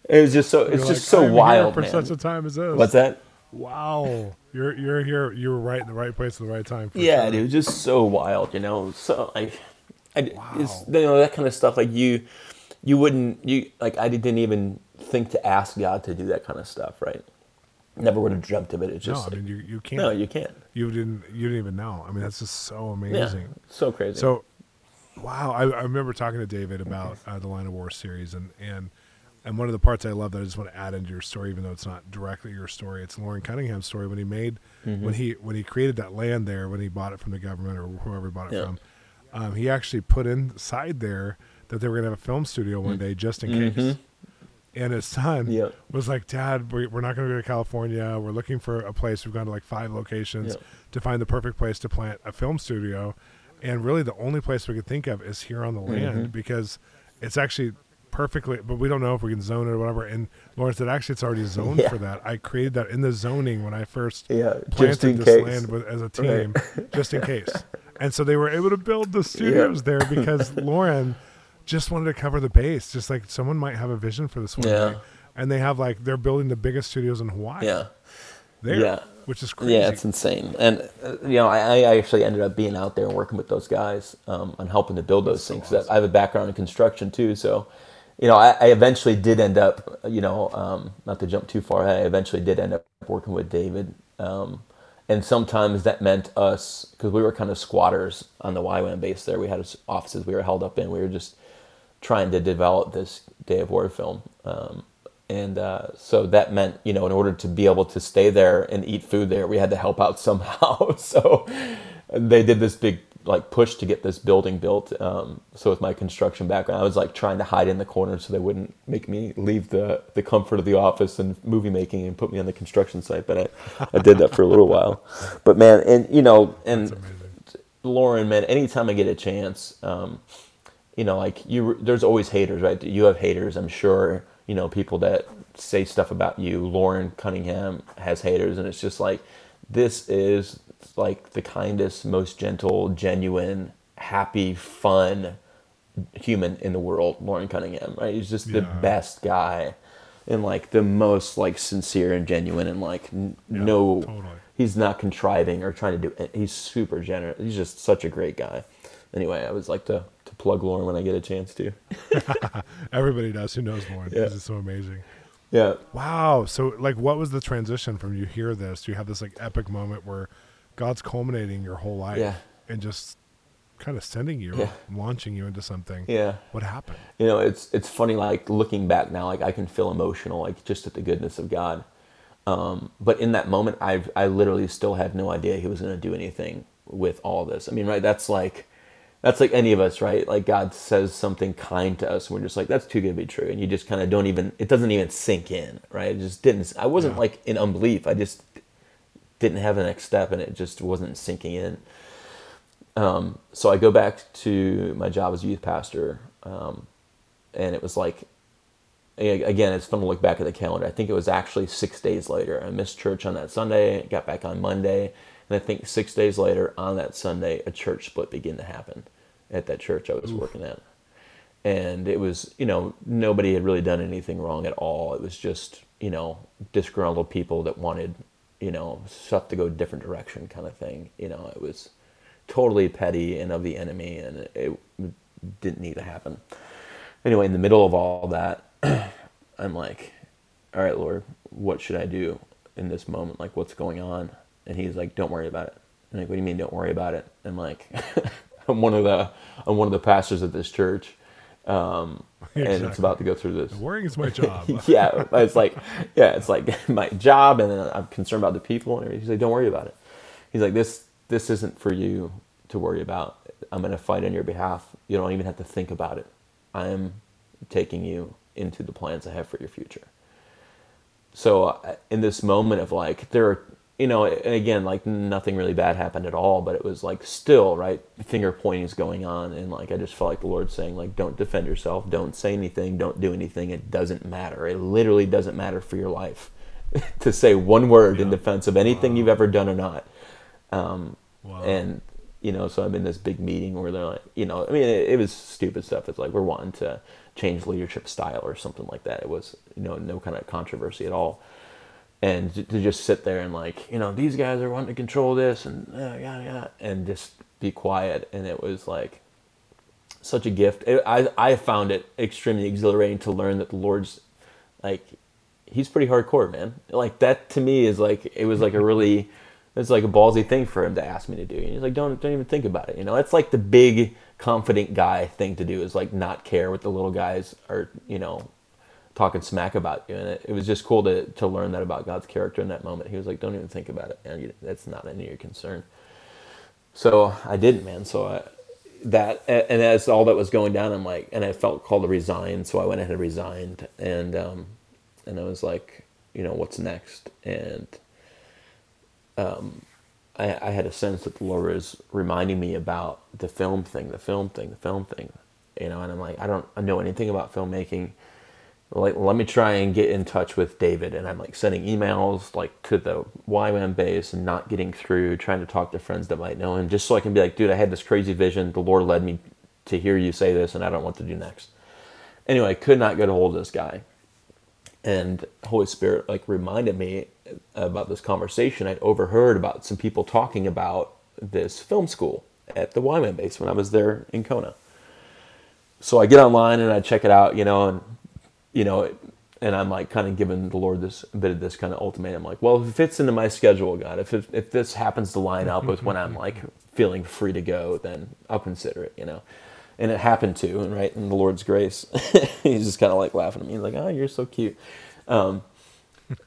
It was just so, it's You're just like, so wild, for man. such a time as this. What's that? Wow, you're you're here. You were right in the right place at the right time. yeah, sure. dude, just so wild, you know. So like, I, wow. you know that kind of stuff. Like you, you wouldn't you like I didn't even think to ask God to do that kind of stuff, right? Never would have dreamt of it. It's just no, I mean, you you can't. No, you can't. You didn't. You didn't even know. I mean, that's just so amazing. Yeah, so crazy. So, wow. I, I remember talking to David about uh, the Lion of War series, and and and one of the parts I love that I just want to add into your story, even though it's not directly your story, it's Loren Cunningham's story when he made mm-hmm. when he when he created that land there when he bought it from the government or whoever he bought it yeah. from. Um, he actually put inside there that they were going to have a film studio one mm. day just in mm-hmm. case. And his son yep. was like, "Dad, we're not going to go to California. We're looking for a place. We've gone to like five locations yep. to find the perfect place to plant a film studio, and really the only place we could think of is here on the land mm-hmm. because it's actually perfectly, but we don't know if we can zone it or whatever. And Lawrence said, actually, it's already zoned yeah. for that. I created that in the zoning when I first yeah, planted this case. land with, as a team, right. just in case. And so they were able to build the studios yeah. there because Loren just wanted to cover the base. Just like someone might have a vision for this one yeah. day. And they have like, they're building the biggest studios in Hawaii. Yeah. There. Yeah. Which is crazy. Yeah, it's insane. And, uh, you know, I, I, actually ended up being out there and working with those guys um, and helping to build those That's things. So awesome. I have a background in construction too. So, you know, I, I, eventually did end up, you know, um, not to jump too far, I eventually did end up working with David. Um, and sometimes that meant us, because we were kind of squatters on the YWAM base there. We had offices we were held up in. We were just trying to develop this Day of War film. Um, and uh, so that meant, you know, in order to be able to stay there and eat food there, we had to help out somehow. so they did this big like push to get this building built. Um, so with my construction background, I was like trying to hide in the corner so they wouldn't make me leave the the comfort of the office and movie making and put me on the construction site. But I, I did that for a little while. But man, and you know, and Loren, man, anytime I get a chance, um, you know, like you, there's always haters, right? You have haters, I'm sure. You know, people that say stuff about you. Loren Cunningham has haters, and it's just like this is like the kindest, most gentle, genuine, happy, fun human in the world, Loren Cunningham, right? He's just the best guy and like the most like sincere and genuine and like n- yeah, no totally. he's not contriving or trying to do it. he's super generous. He's just such a great guy. Anyway, I always like to to plug Loren when I get a chance to. Everybody does who knows Loren. yeah. it's so amazing. Yeah. Wow. So like what was the transition from you hear this? To you have this like epic moment where God's culminating your whole life yeah. and just kind of sending you, yeah. launching you into something. Yeah. What happened? You know, it's it's funny. Like looking back now, like I can feel emotional, like just at the goodness of God. Um, but in that moment, I I literally still had no idea He was going to do anything with all this. I mean, right? That's like that's like any of us, right? Like God says something kind to us, and we're just like, that's too good to be true, and you just kind of don't even. It doesn't even sink in, right? It just didn't. I wasn't yeah. like in unbelief. I just didn't have the next step and it just wasn't sinking in. Um, so I go back to my job as youth pastor, um, and it was like, again, it's fun to look back at the calendar. I think it was actually six days later. I missed church on that Sunday, got back on Monday, and I think six days later on that Sunday, a church split began to happen at that church I was Oof. working at. And it was, you know, nobody had really done anything wrong at all. It was just, you know, disgruntled people that wanted you know, stuff to go a different direction kind of thing. You know, it was totally petty and of the enemy, and it, didn't need to happen. Anyway, in the middle of all that, I'm like, all right, Lord, what should I do in this moment? Like, what's going on? And he's like, don't worry about it. I'm like, what do you mean, don't worry about it? I'm like, I'm one of the, I'm one of the pastors at this church. Um, exactly. and it's about to go through this. Worrying is my job. yeah, it's like, yeah, it's like my job, and I'm concerned about the people. And he's like, don't worry about it. He's like, this, this isn't for you to worry about. I'm going to fight on your behalf. You don't even have to think about it. I am taking you into the plans I have for your future. So uh, in this moment of like, there are you know, and again, like nothing really bad happened at all, but it was like still, right? Finger pointing is going on. And like, I just felt like the Lord saying, like, don't defend yourself. Don't say anything. Don't do anything. It doesn't matter. It literally doesn't matter for your life to say one word yeah. in defense of anything wow. you've ever done or not. Um, wow. And, you know, so I'm in this big meeting where they're like, you know, I mean, it, it was stupid stuff. It's like, we're wanting to change leadership style or something like that. It was, you know, no kind of controversy at all and to, just sit there and like you know these guys are wanting to control this and uh, yeah yeah and just be quiet. And it was like such a gift. It, I, I found it extremely exhilarating to learn that the lord's like he's pretty hardcore man. Like that to me is like it was like a really it's like a ballsy thing for him to ask me to do. And he's like don't don't even think about it you know? It's like the big confident guy thing to do is like not care what the little guys are you know talking smack about you. And it, it, was just cool to, to learn that about God's character in that moment. He was like, don't even think about it, man. That's not any of your concern. So I didn't, man. So I, that, and as all that was going down, I'm like, and I felt called to resign. So I went ahead and resigned. And, um, and I was like, you know, what's next? And, um, I, I had a sense that the Lord was reminding me about the film thing, the film thing, the film thing, you know, and I'm like, I don't know anything about filmmaking like let me try and get in touch with David. And I'm like sending emails like to the YWAM base and not getting through trying to talk to friends that might know him just so I can be like dude I had this crazy vision. The Lord led me to hear you say this and I don't what to do next. Anyway I could not get a hold of this guy. And Holy Spirit like reminded me about this conversation I'd overheard about some people talking about this film school at the YWAM base when I was there in Kona. So I get online and I check it out you know and you know, and I'm like kind of giving the Lord this bit of this kind of ultimatum, like, well, if it fits into my schedule, God, if it, if this happens to line up with when I'm like feeling free to go, then I'll consider it, you know. And it happened to, and right in the Lord's grace, he's just kind of like laughing at me, he's like, oh, you're so cute. Um,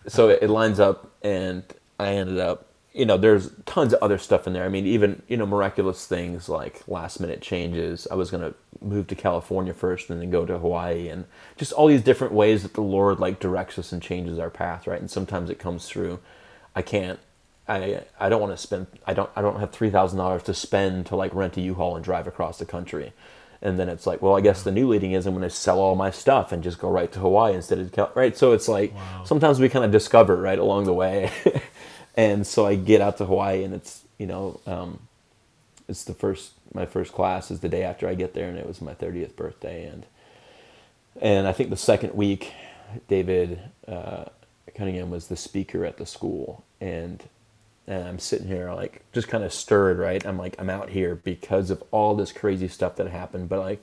so it, it lines up, and I ended up you know, there's tons of other stuff in there. I mean, even you know, miraculous things like last minute changes. I was gonna move to California first, and then go to Hawaii, and just all these different ways that the Lord like directs us and changes our path, right? And sometimes it comes through. I can't. I I don't want to spend. I don't. I don't have three thousand dollars to spend to like rent a U-Haul and drive across the country. And then it's like, well, I guess the new leading is I'm going to sell all my stuff and just go right to Hawaii instead of Cal- right. So it's like wow. sometimes we kind of discover right along the way. and so I get out to Hawaii, and it's you know, um, it's the first my first class is the day after I get there, and it was my thirtieth birthday, and and I think the second week, David uh, Cunningham was the speaker at the school, and and I'm sitting here like just kind of stirred, right? I'm like I'm out here because of all this crazy stuff that happened, but like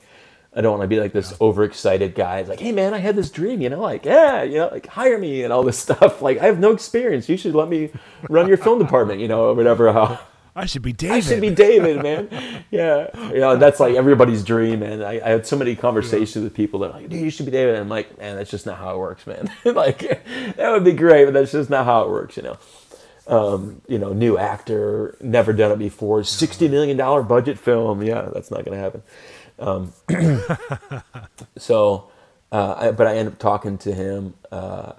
I don't want to be like this overexcited guy. It's like, hey man, I had this dream, you know, like yeah, you know, like hire me and all this stuff. Like I have no experience. You should let me run your film department, you know, or whatever. How I should be David. I should be David, man. Yeah, you know, that's like everybody's dream. And I, I had so many conversations yeah. with people that are like, dude, you should be David. And I'm like, man, that's just not how it works, man. like that would be great, but that's just not how it works, you know. Um, you know, new actor, never done it before, sixty million dollar budget film. Yeah, that's not gonna happen. Um, so, uh, I, but I ended up talking to him uh,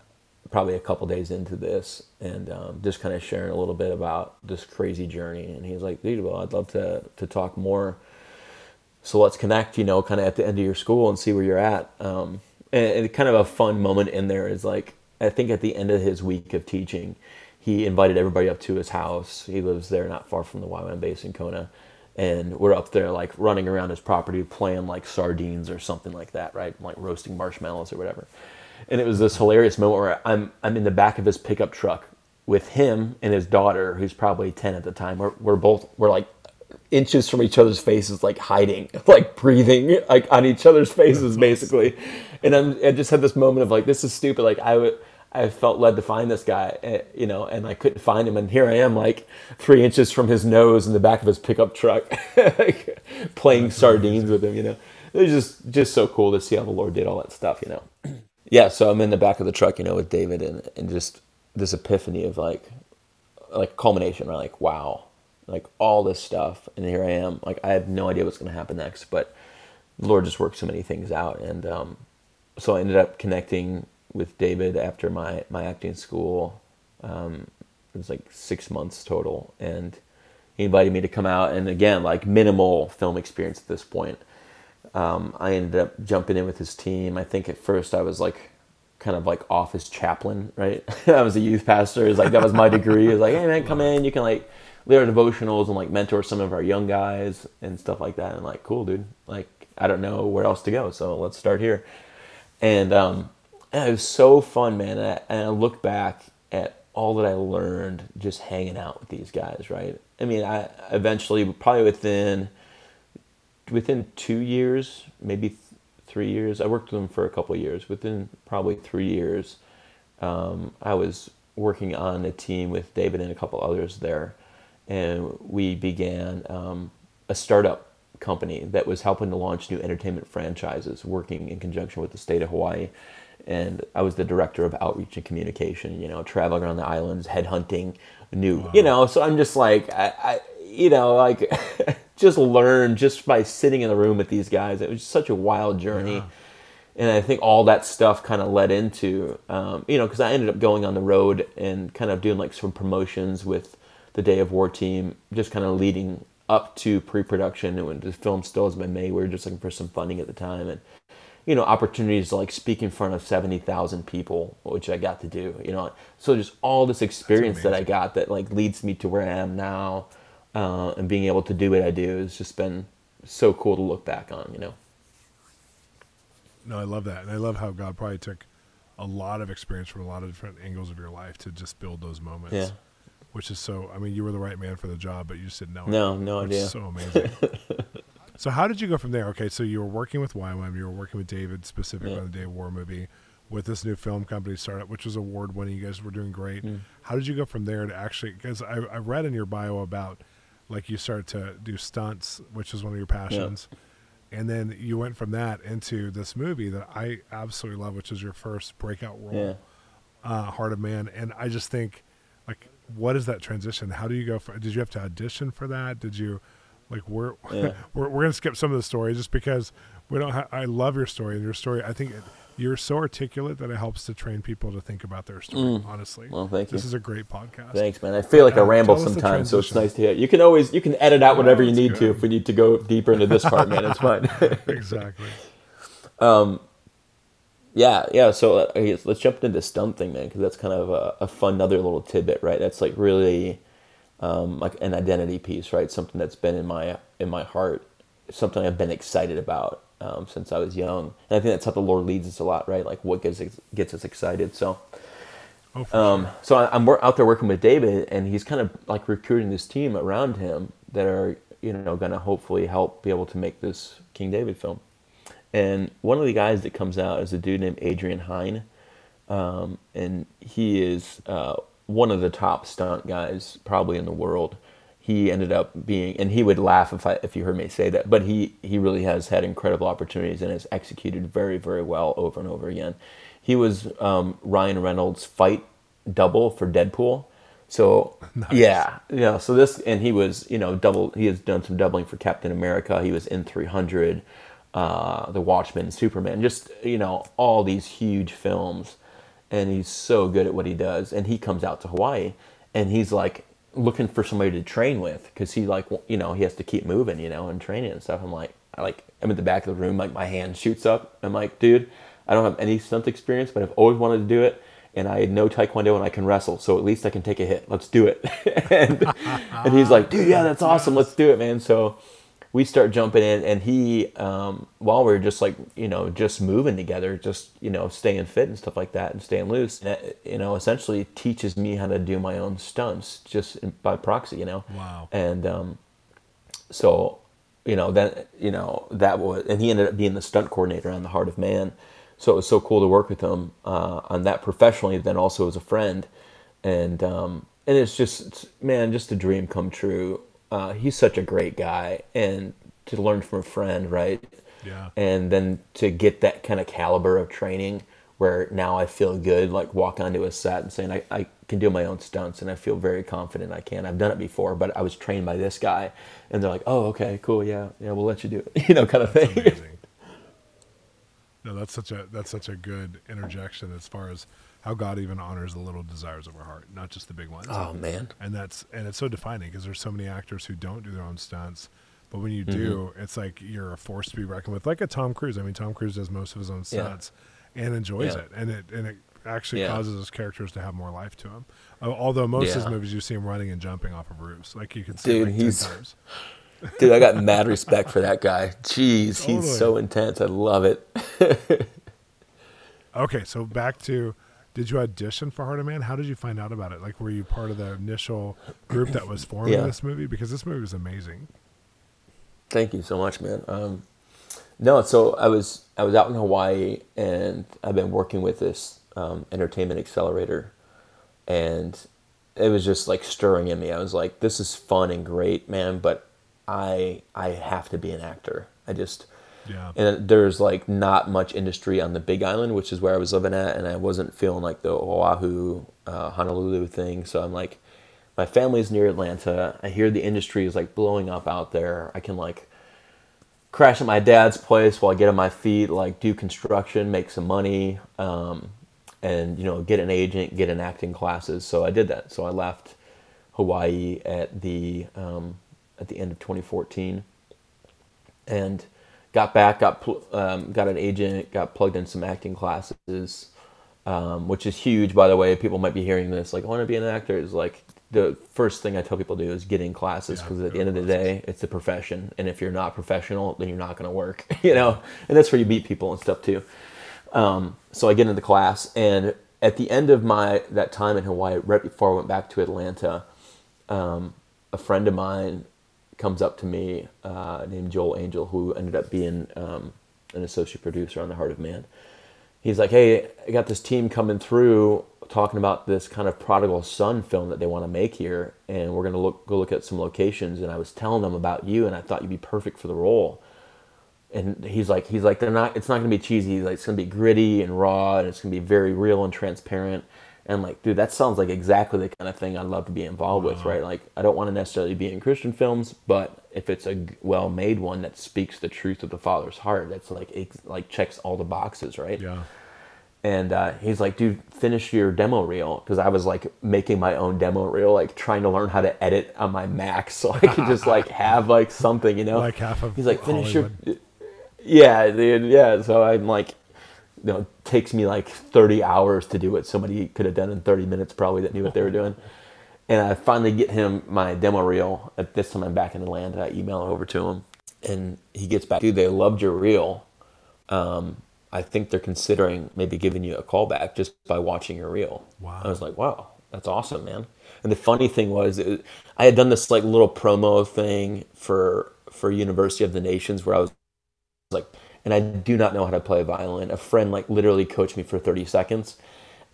probably a couple days into this and um, just kind of sharing a little bit about this crazy journey. And he's like, dude, well, I'd love to, to talk more. So let's connect, you know, kind of at the end of your school and see where you're at. Um, and, and kind of a fun moment in there is like, I think at the end of his week of teaching, he invited everybody up to his house. He lives there not far from the YWAM base in Kona and we're up there like running around his property playing like sardines or something like that, right? Like roasting marshmallows or whatever. And it was this hilarious moment where I'm I'm in the back of his pickup truck with him and his daughter, who's probably ten at the time. We're we're both we're like inches from each other's faces, like hiding, like breathing, like on each other's faces, basically. And I'm, I just had this moment of like, this is stupid. Like I would, I felt led to find this guy, eh, you know, and I couldn't find him. And here I am, like three inches from his nose in the back of his pickup truck, like, playing sardines with him, you know. It was just, just so cool to see how the Lord did all that stuff, you know. yeah, so I'm in the back of the truck, you know, with David and, and just this epiphany of like, like culmination, right? Like, wow, like all this stuff, and here I am. Like I have no idea what's going to happen next, but the Lord just worked so many things out, and um, so I ended up connecting with David after my my acting school. Um, it was like six months total, and he invited me to come out. And again, like minimal film experience at this point. Um, I ended up jumping in with his team. I think at first I was like kind of like office chaplain, right? I was a youth pastor. It's like that was my degree. It's like, hey man, come in. You can like lead our devotionals and like mentor some of our young guys and stuff like that. And like, cool, dude. Like, I don't know where else to go, so let's start here. And um, and it was so fun, man. And I, and I look back at all that I learned just hanging out with these guys, right? I mean, I eventually, probably within within two years, maybe th- three years. I worked with them for a couple years. Within probably three years, um, I was working on a team with David and a couple others there, and we began um, a startup company that was helping to launch new entertainment franchises, working in conjunction with the state of Hawaii. And I was the director of outreach and communication. You know, traveling around the islands, headhunting new. Wow. You know, so I'm just like, I, I you know, like just learned just by sitting in the room with these guys. It was such a wild journey. Yeah and I think all that stuff kind of led into, um, you know, because I ended up going on the road and kind of doing like some promotions with the Day of War team, just kind of leading up to pre-production and when the film still has been made. We were just looking for some funding at the time and you know opportunities to like speak in front of 70,000 people which I got to do you know so just all this experience that I got that like leads me to where I am now uh, and being able to do what I do has just been so cool to look back on you know no I love that and I love how God probably took a lot of experience from a lot of different angles of your life to just build those moments yeah which is so. I mean, you were the right man for the job, but you just didn't know. No, it, no idea. so amazing. so how did you go from there? Okay, so you were working with YWAM, you were working with David specifically yeah. on the Day of War movie, with this new film company startup, which was award winning. You guys were doing great. Mm. How did you go from there to actually? Because I, I read in your bio about like you started to do stunts, which is one of your passions. Yeah. And then you went from that into this movie that I absolutely love, which is your first breakout role, yeah. uh, Heart of Man. And I just think, like, what is that transition? How do you go for? Did you have to audition for that? Did you like we're yeah. we're, we're gonna skip some of the story just because we don't. Ha- I love your story and your story. I think it, you're so articulate that it helps to train people to think about their story. Mm. Honestly, well, thank you. This is a great podcast. Thanks, man. I feel like uh, I ramble sometimes, so it's nice to hear. You can always you can edit out whatever you need good. to if we need to go deeper into this part, man. It's fine. exactly. Um, yeah, yeah. So uh, let's jump into the stunt thing, man, because that's kind of a, a, fun, another little tidbit, right? That's like really um, like an identity piece, right? Something that's been in my in my heart, something I've been excited about um, since I was young, and I think that's how the Lord leads us a lot, right? Like what gets gets us excited. So, oh, um, sure. so I, I'm out there working with David, and he's kind of like recruiting this team around him that are you know going to hopefully help be able to make this King David film. And one of the guys that comes out is a dude named Adrian Hine. Um, and he is uh, one of the top stunt guys probably in the world. He ended up being, and he would laugh if I if you heard me say that, but he he really has had incredible opportunities and has executed very very well over and over again. He was um, Ryan Reynolds' fight double for Deadpool. So nice. yeah, yeah. So this and he was you know double. He has done some doubling for Captain America. He was in 300 uh, The Watchmen, Superman, just you know all these huge films, and he's so good at what he does. And he comes out to Hawaii, and he's like looking for somebody to train with because he like you know he has to keep moving, you know, and training and stuff. I'm like, I like I'm at the back of the room, like my hand shoots up. I'm like, dude, I don't have any stunt experience, but I've always wanted to do it. And I know Taekwondo and I can wrestle, so at least I can take a hit. Let's do it. and, and he's like, dude, yeah, that's awesome. Let's do it, man. So we start jumping in, and he, um, while we are just like you know just moving together, just you know staying fit and stuff like that, and staying loose, and, you know, essentially teaches me how to do my own stunts just by proxy, you know. Wow. And um, so, you know, that you know that was, and he ended up being the stunt coordinator on the Heart of Man. So it was so cool to work with him uh, on that professionally, then also as a friend, and um, and it's just man, just a dream come true uh, he's such a great guy, and to learn from a friend, right? Yeah. And then to get that kind of caliber of training where now I feel good, like walk onto a set and saying I, I can do my own stunts and I feel very confident I can. I've done it before, but I was trained by this guy, and they're like, "Oh, okay, cool, yeah, yeah, we'll let you do it," you know, kind of That's thing. amazing. No, that's such a that's such a good interjection as far as how God even honors the little desires of our heart, not just the big ones. Oh man, and that's and it's so defining because there's so many actors who don't do their own stunts, but when you Mm-hmm. do, it's like you're a force to be reckoned with. Like a Tom Cruise. I mean, Tom Cruise does most of his own Yeah. stunts and enjoys Yeah. it, and it and it actually Yeah. causes his characters to have more life to him. Uh, although most of his movies you see him running and jumping off of roofs, like you can see Dude, like he's- 10 times. dude, I got mad respect for that guy. Jeez, Totally. he's so intense. I love it. Okay, so back to did you audition for Heart of Man? How did you find out about it? Like, were you part of the initial group that was forming Yeah. this movie? Because this movie was amazing. Thank you so much, man. Um, no, so I was I was out in Hawaii, and I've been working with this um, entertainment accelerator, and it was just like stirring in me. I was like, "This is fun and great, man," but I I have to be an actor. I just Yeah. and there's like not much industry on the Big Island, which is where I was living at, and I wasn't feeling like the Oahu, uh, Honolulu thing. So I'm like, my family's near Atlanta. I hear the industry is like blowing up out there. I can like crash at my dad's place while I get on my feet, like do construction, make some money, um, and you know get an agent, get in acting classes. So I did that. So I left Hawaii at the um, at the end of 2014, and got back, got pl- um, got an agent, got plugged in some acting classes, um, which is huge. By the way, people might be hearing this like, I want to be an actor. Is like the first thing I tell people to do is get in classes Yeah, because at the end of the day, it's a profession, and if you're not professional, then you're not going to work. You know, and that's where you meet people and stuff too. Um, so I get into class, and at the end of my that time in Hawaii, right before I went back to Atlanta, um, a friend of mine comes up to me uh, named Joel Angel, who ended up being um, an associate producer on The Heart of Man. He's like, "Hey, I got this team coming through talking about this kind of prodigal son film that they want to make here, and we're gonna look go look at some locations." And I was telling them about you, and I thought you'd be perfect for the role. And he's like, he's like, they're not. It's not gonna be cheesy. He's like, it's gonna be gritty and raw, and it's gonna be very real and transparent. And like, dude, that sounds like exactly the kind of thing I'd love to be involved with, right? Like, I don't want to necessarily be in Christian films, but if it's a well-made one that speaks the truth of the Father's heart, that's like, it, like checks all the boxes, right? Yeah. And uh, he's like, dude, finish your demo reel. Because I was like making my own demo reel, like trying to learn how to edit on my Mac so I could just like have like something, you know? Like half of He's like, finish Hollywood. your. Yeah, dude. Yeah. So I'm like, you know, it takes me like 30 hours to do what somebody could have done in 30 minutes probably that knew what they were doing. And I finally get him my demo reel. At this time, I'm back in Atlanta. I email it over to him, and he gets back. Dude, they loved your reel. Um, I think they're considering maybe giving you a call back just by watching your reel. Wow. I was like, wow, that's awesome, man. And the funny thing was, it, I had done this like little promo thing for for University of the Nations where I was like, and I do not know how to play violin. A friend like literally coached me for 30 seconds.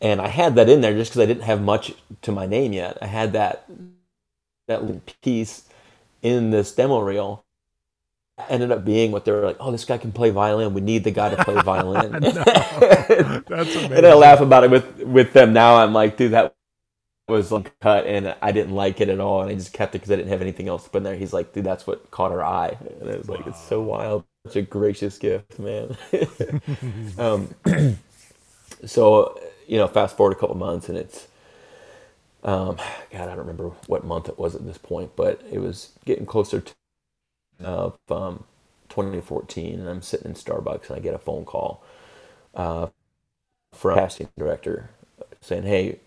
And I had that in there just because I didn't have much to my name yet. I had that that little piece in this demo reel. Ended up being what they were like. Oh, this guy can play violin. We need the guy to play violin. No. That's amazing. and I laugh about it with with them now. I'm like, dude, that was like cut, and I didn't like it at all, and I just kept it because I didn't have anything else to put in there. He's like, dude, that's what caught our eye, and I was like, it's so wild, such a gracious gift, man. um, so you know, fast forward a couple months, and it's. Um, God, I don't remember what month it was at this point, but it was getting closer to of um, 2014, and I'm sitting in Starbucks, and I get a phone call uh, from a casting director saying, "Hey,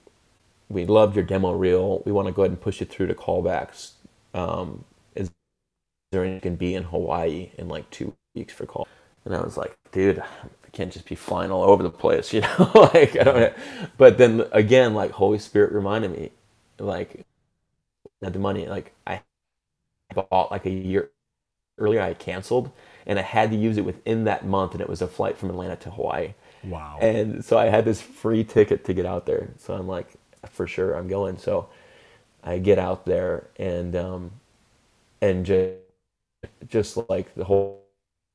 we loved your demo reel. We want to go ahead and push you through to callbacks. Um, is there you can be in Hawaii in like two weeks for call? And I was like, dude, I can't just be flying all over the place, you know? like I don't. But then again, like Holy Spirit reminded me, like, had the money. Like I bought like a year earlier. I canceled, and I had to use it within that month, and it was a flight from Atlanta to Hawaii. Wow. And so I had this free ticket to get out there. So I'm like, for sure, I'm going. So I get out there and um, and just just like the whole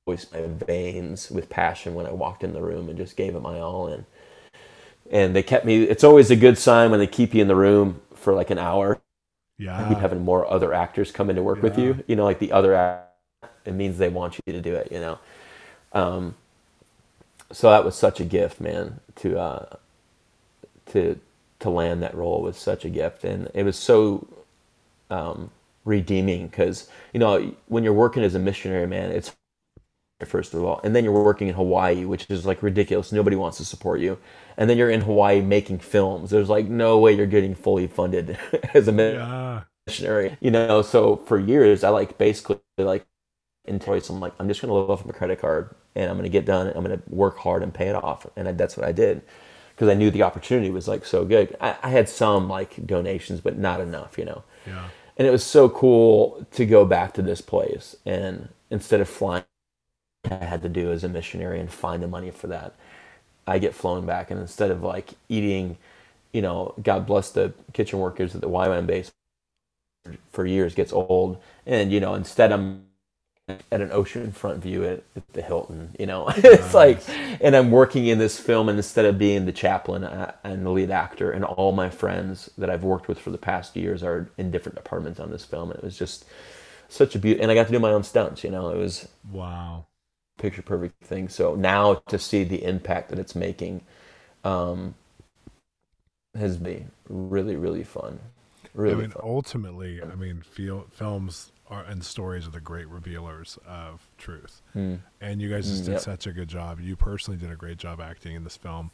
voice my veins with passion when I walked in the room and just gave it my all and and they kept me it's always a good sign when they keep you in the room for like an hour. Yeah. Keep having more other actors come in to work with you. You know like the other act it means they want you to do it you know. Um so that was such a gift man to uh to to land that role was such a gift. And it was so um redeeming because you know when you're working as a missionary man it's first of all. And then you're working in hawaii which is like ridiculous. Nobody wants to support you. And then you're in hawaii making films. There's like no way you're getting fully funded as a mi- yeah. missionary you know? So for years i like basically like in choice. I'm like i'm just going to live off of a credit card and i'm going to get done i'm going to work hard and pay it off. And I, that's what i did because i knew the opportunity was like so good. I, I had some like donations but not enough you know? Yeah. And it was so cool to go back to this place and instead of flying I had to do as a missionary and find the money for that. I get flown back, and instead of like eating, you know, God bless the kitchen workers at the YWAM base for years gets old, and you know, instead I'm at an oceanfront view at, at the Hilton. You know, it's like, and I'm working in this film, and instead of being the chaplain uh, and the lead actor, and all my friends that I've worked with for the past years are in different departments on this film, and it was just such a beauty. And I got to do my own stunts. You know, it was wow picture perfect thing. So now to see the impact that it's making um, has been really, really fun. Really I mean, fun. ultimately, I mean, feel, films are, and stories are the great revealers of truth. Mm. And you guys just Mm, did yep. such a good job. You personally did a great job acting in this film.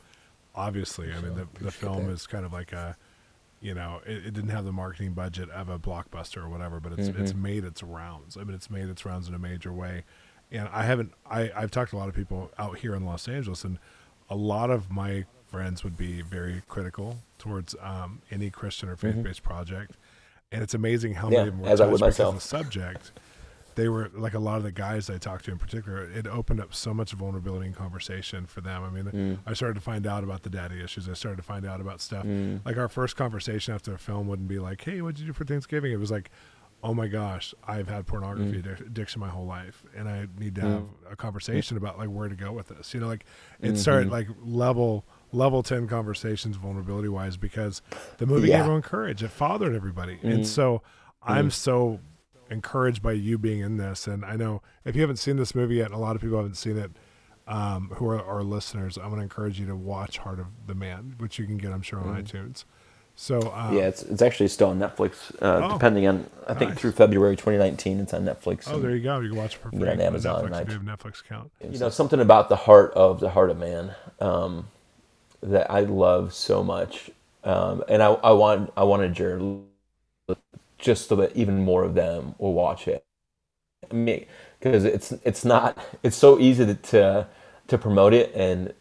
Obviously, I mean, the, the film that. is kind of like a, you know, it, it didn't have the marketing budget of a blockbuster or whatever, but it's it's Mm-hmm. made its rounds. I mean, it's made its rounds in a major way. And I haven't, I, I've talked to a lot of people out here in Los Angeles, and a lot of my friends would be very critical towards um, any Christian or faith based project. And it's amazing how Mm-hmm. Yeah, many of them were as I would myself. the subject. They were like a lot of the guys I talked to in particular. It opened up so much vulnerability and conversation for them. I mean, Mm. I started to find out about the daddy issues. I started to find out about stuff. Mm. Like our first conversation after a film wouldn't be like, "Hey, what'd you do for Thanksgiving?" It was like, "Oh my gosh, I've had pornography Mm. addiction my whole life, and I need to have a conversation about like where to go with this." You know, like it started Mm-hmm. like level level ten conversations vulnerability wise because the movie Yeah. gave everyone courage. It fathered everybody, and so I'm so encouraged by you being in this. And I know if you haven't seen this movie yet, and a lot of people haven't seen it, um, who are our listeners, I'm going to encourage you to watch Heart of the Man, which you can get, I'm sure, on iTunes. So um, yeah, it's, it's actually still on Netflix, uh, Oh, depending on, I think nice. through February 2019, it's on Netflix. Oh, there you go. You can watch it for free on Amazon Netflix. and if you have a Netflix account. you know something about the heart of the heart of man um, that I love so much, um, and I, I want I wanted Jared just so that even more of them will watch it. I mean, because it's it's not it's so easy to, to to promote it, and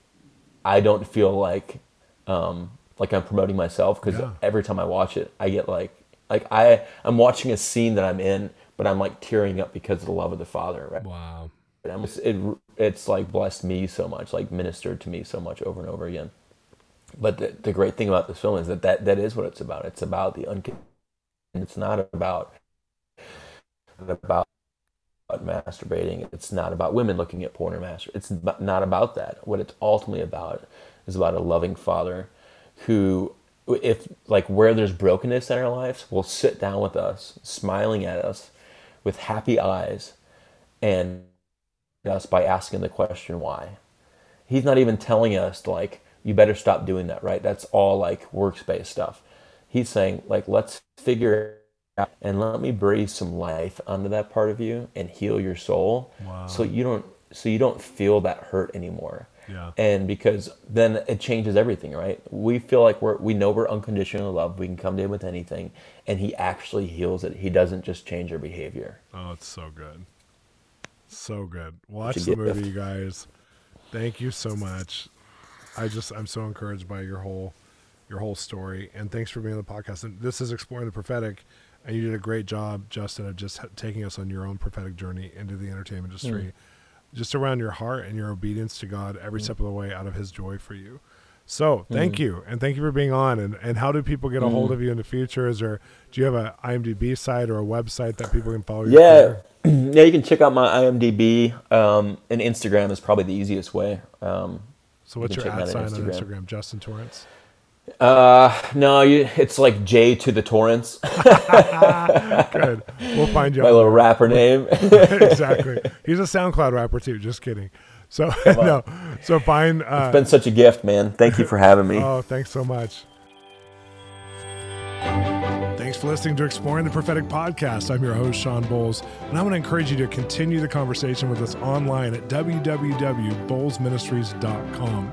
I don't feel like um, like I'm promoting myself because Yeah. every time I watch it, I get like like I I'm watching a scene that I'm in, but I'm like tearing up because of the love of the Father. Right? Wow. It's, it, it's like blessed me so much, like ministered to me so much over and over again. But the, the great thing about this film is that, that that is what it's about. It's about the uncon. It's not about about masturbating. It's not about women looking at porn or masturbate. It's not about that. What it's ultimately about is about a loving father who, if like where there's brokenness in our lives, will sit down with us, smiling at us with happy eyes, and us by asking the question why. He's not even telling us like you better stop doing that, right? That's all like works-based stuff. He's saying like let's figure it out and let me breathe some life onto that part of you and heal your soul Wow. so you don't so you don't feel that hurt anymore. Yeah. And because then it changes everything, right? We feel like we're we know we're unconditional love. We can come to him with anything, and he actually heals it. He doesn't just change our behavior. Oh, it's so good. So good. Watch the movie, you guys. Thank you so much. I just I'm so encouraged by your whole your whole story and thanks for being on the podcast. And this is exploring the prophetic and you did a great job, Justin, of just taking us on your own prophetic journey into the entertainment hmm. industry. Just around your heart and your obedience to God every step of the way out of his joy for you. So thank you. And thank you for being on. And, and how do people get a hold of you in the future? Is there, do you have a IMDb site or a website that people can follow your Yeah, yeah. You can check out my IMDb, um, and Instagram is probably the easiest way. Um, So what's can your ad sign on on Instagram. Instagram? Justin Torrence. Uh, no, you, it's like J to the torrents. Good. We'll find you. my little rapper name. exactly. He's a SoundCloud rapper too. Just kidding. So no. So find. Uh, it's been such a gift, man. Thank you for having me. oh, thanks so much. Thanks for listening to Exploring the Prophetic Podcast. I'm your host, Shawn Bolz, and I want to encourage you to continue the conversation with us online at www.bolzministries.com.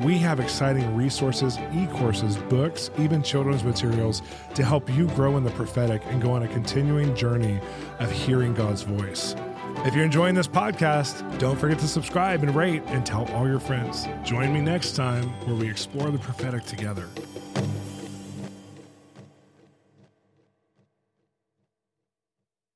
We have exciting resources, e courses, books, even children's materials to help you grow in the prophetic and go on a continuing journey of hearing God's voice. If you're enjoying this podcast, don't forget to subscribe and rate and tell all your friends. Join me next time where we explore the prophetic together.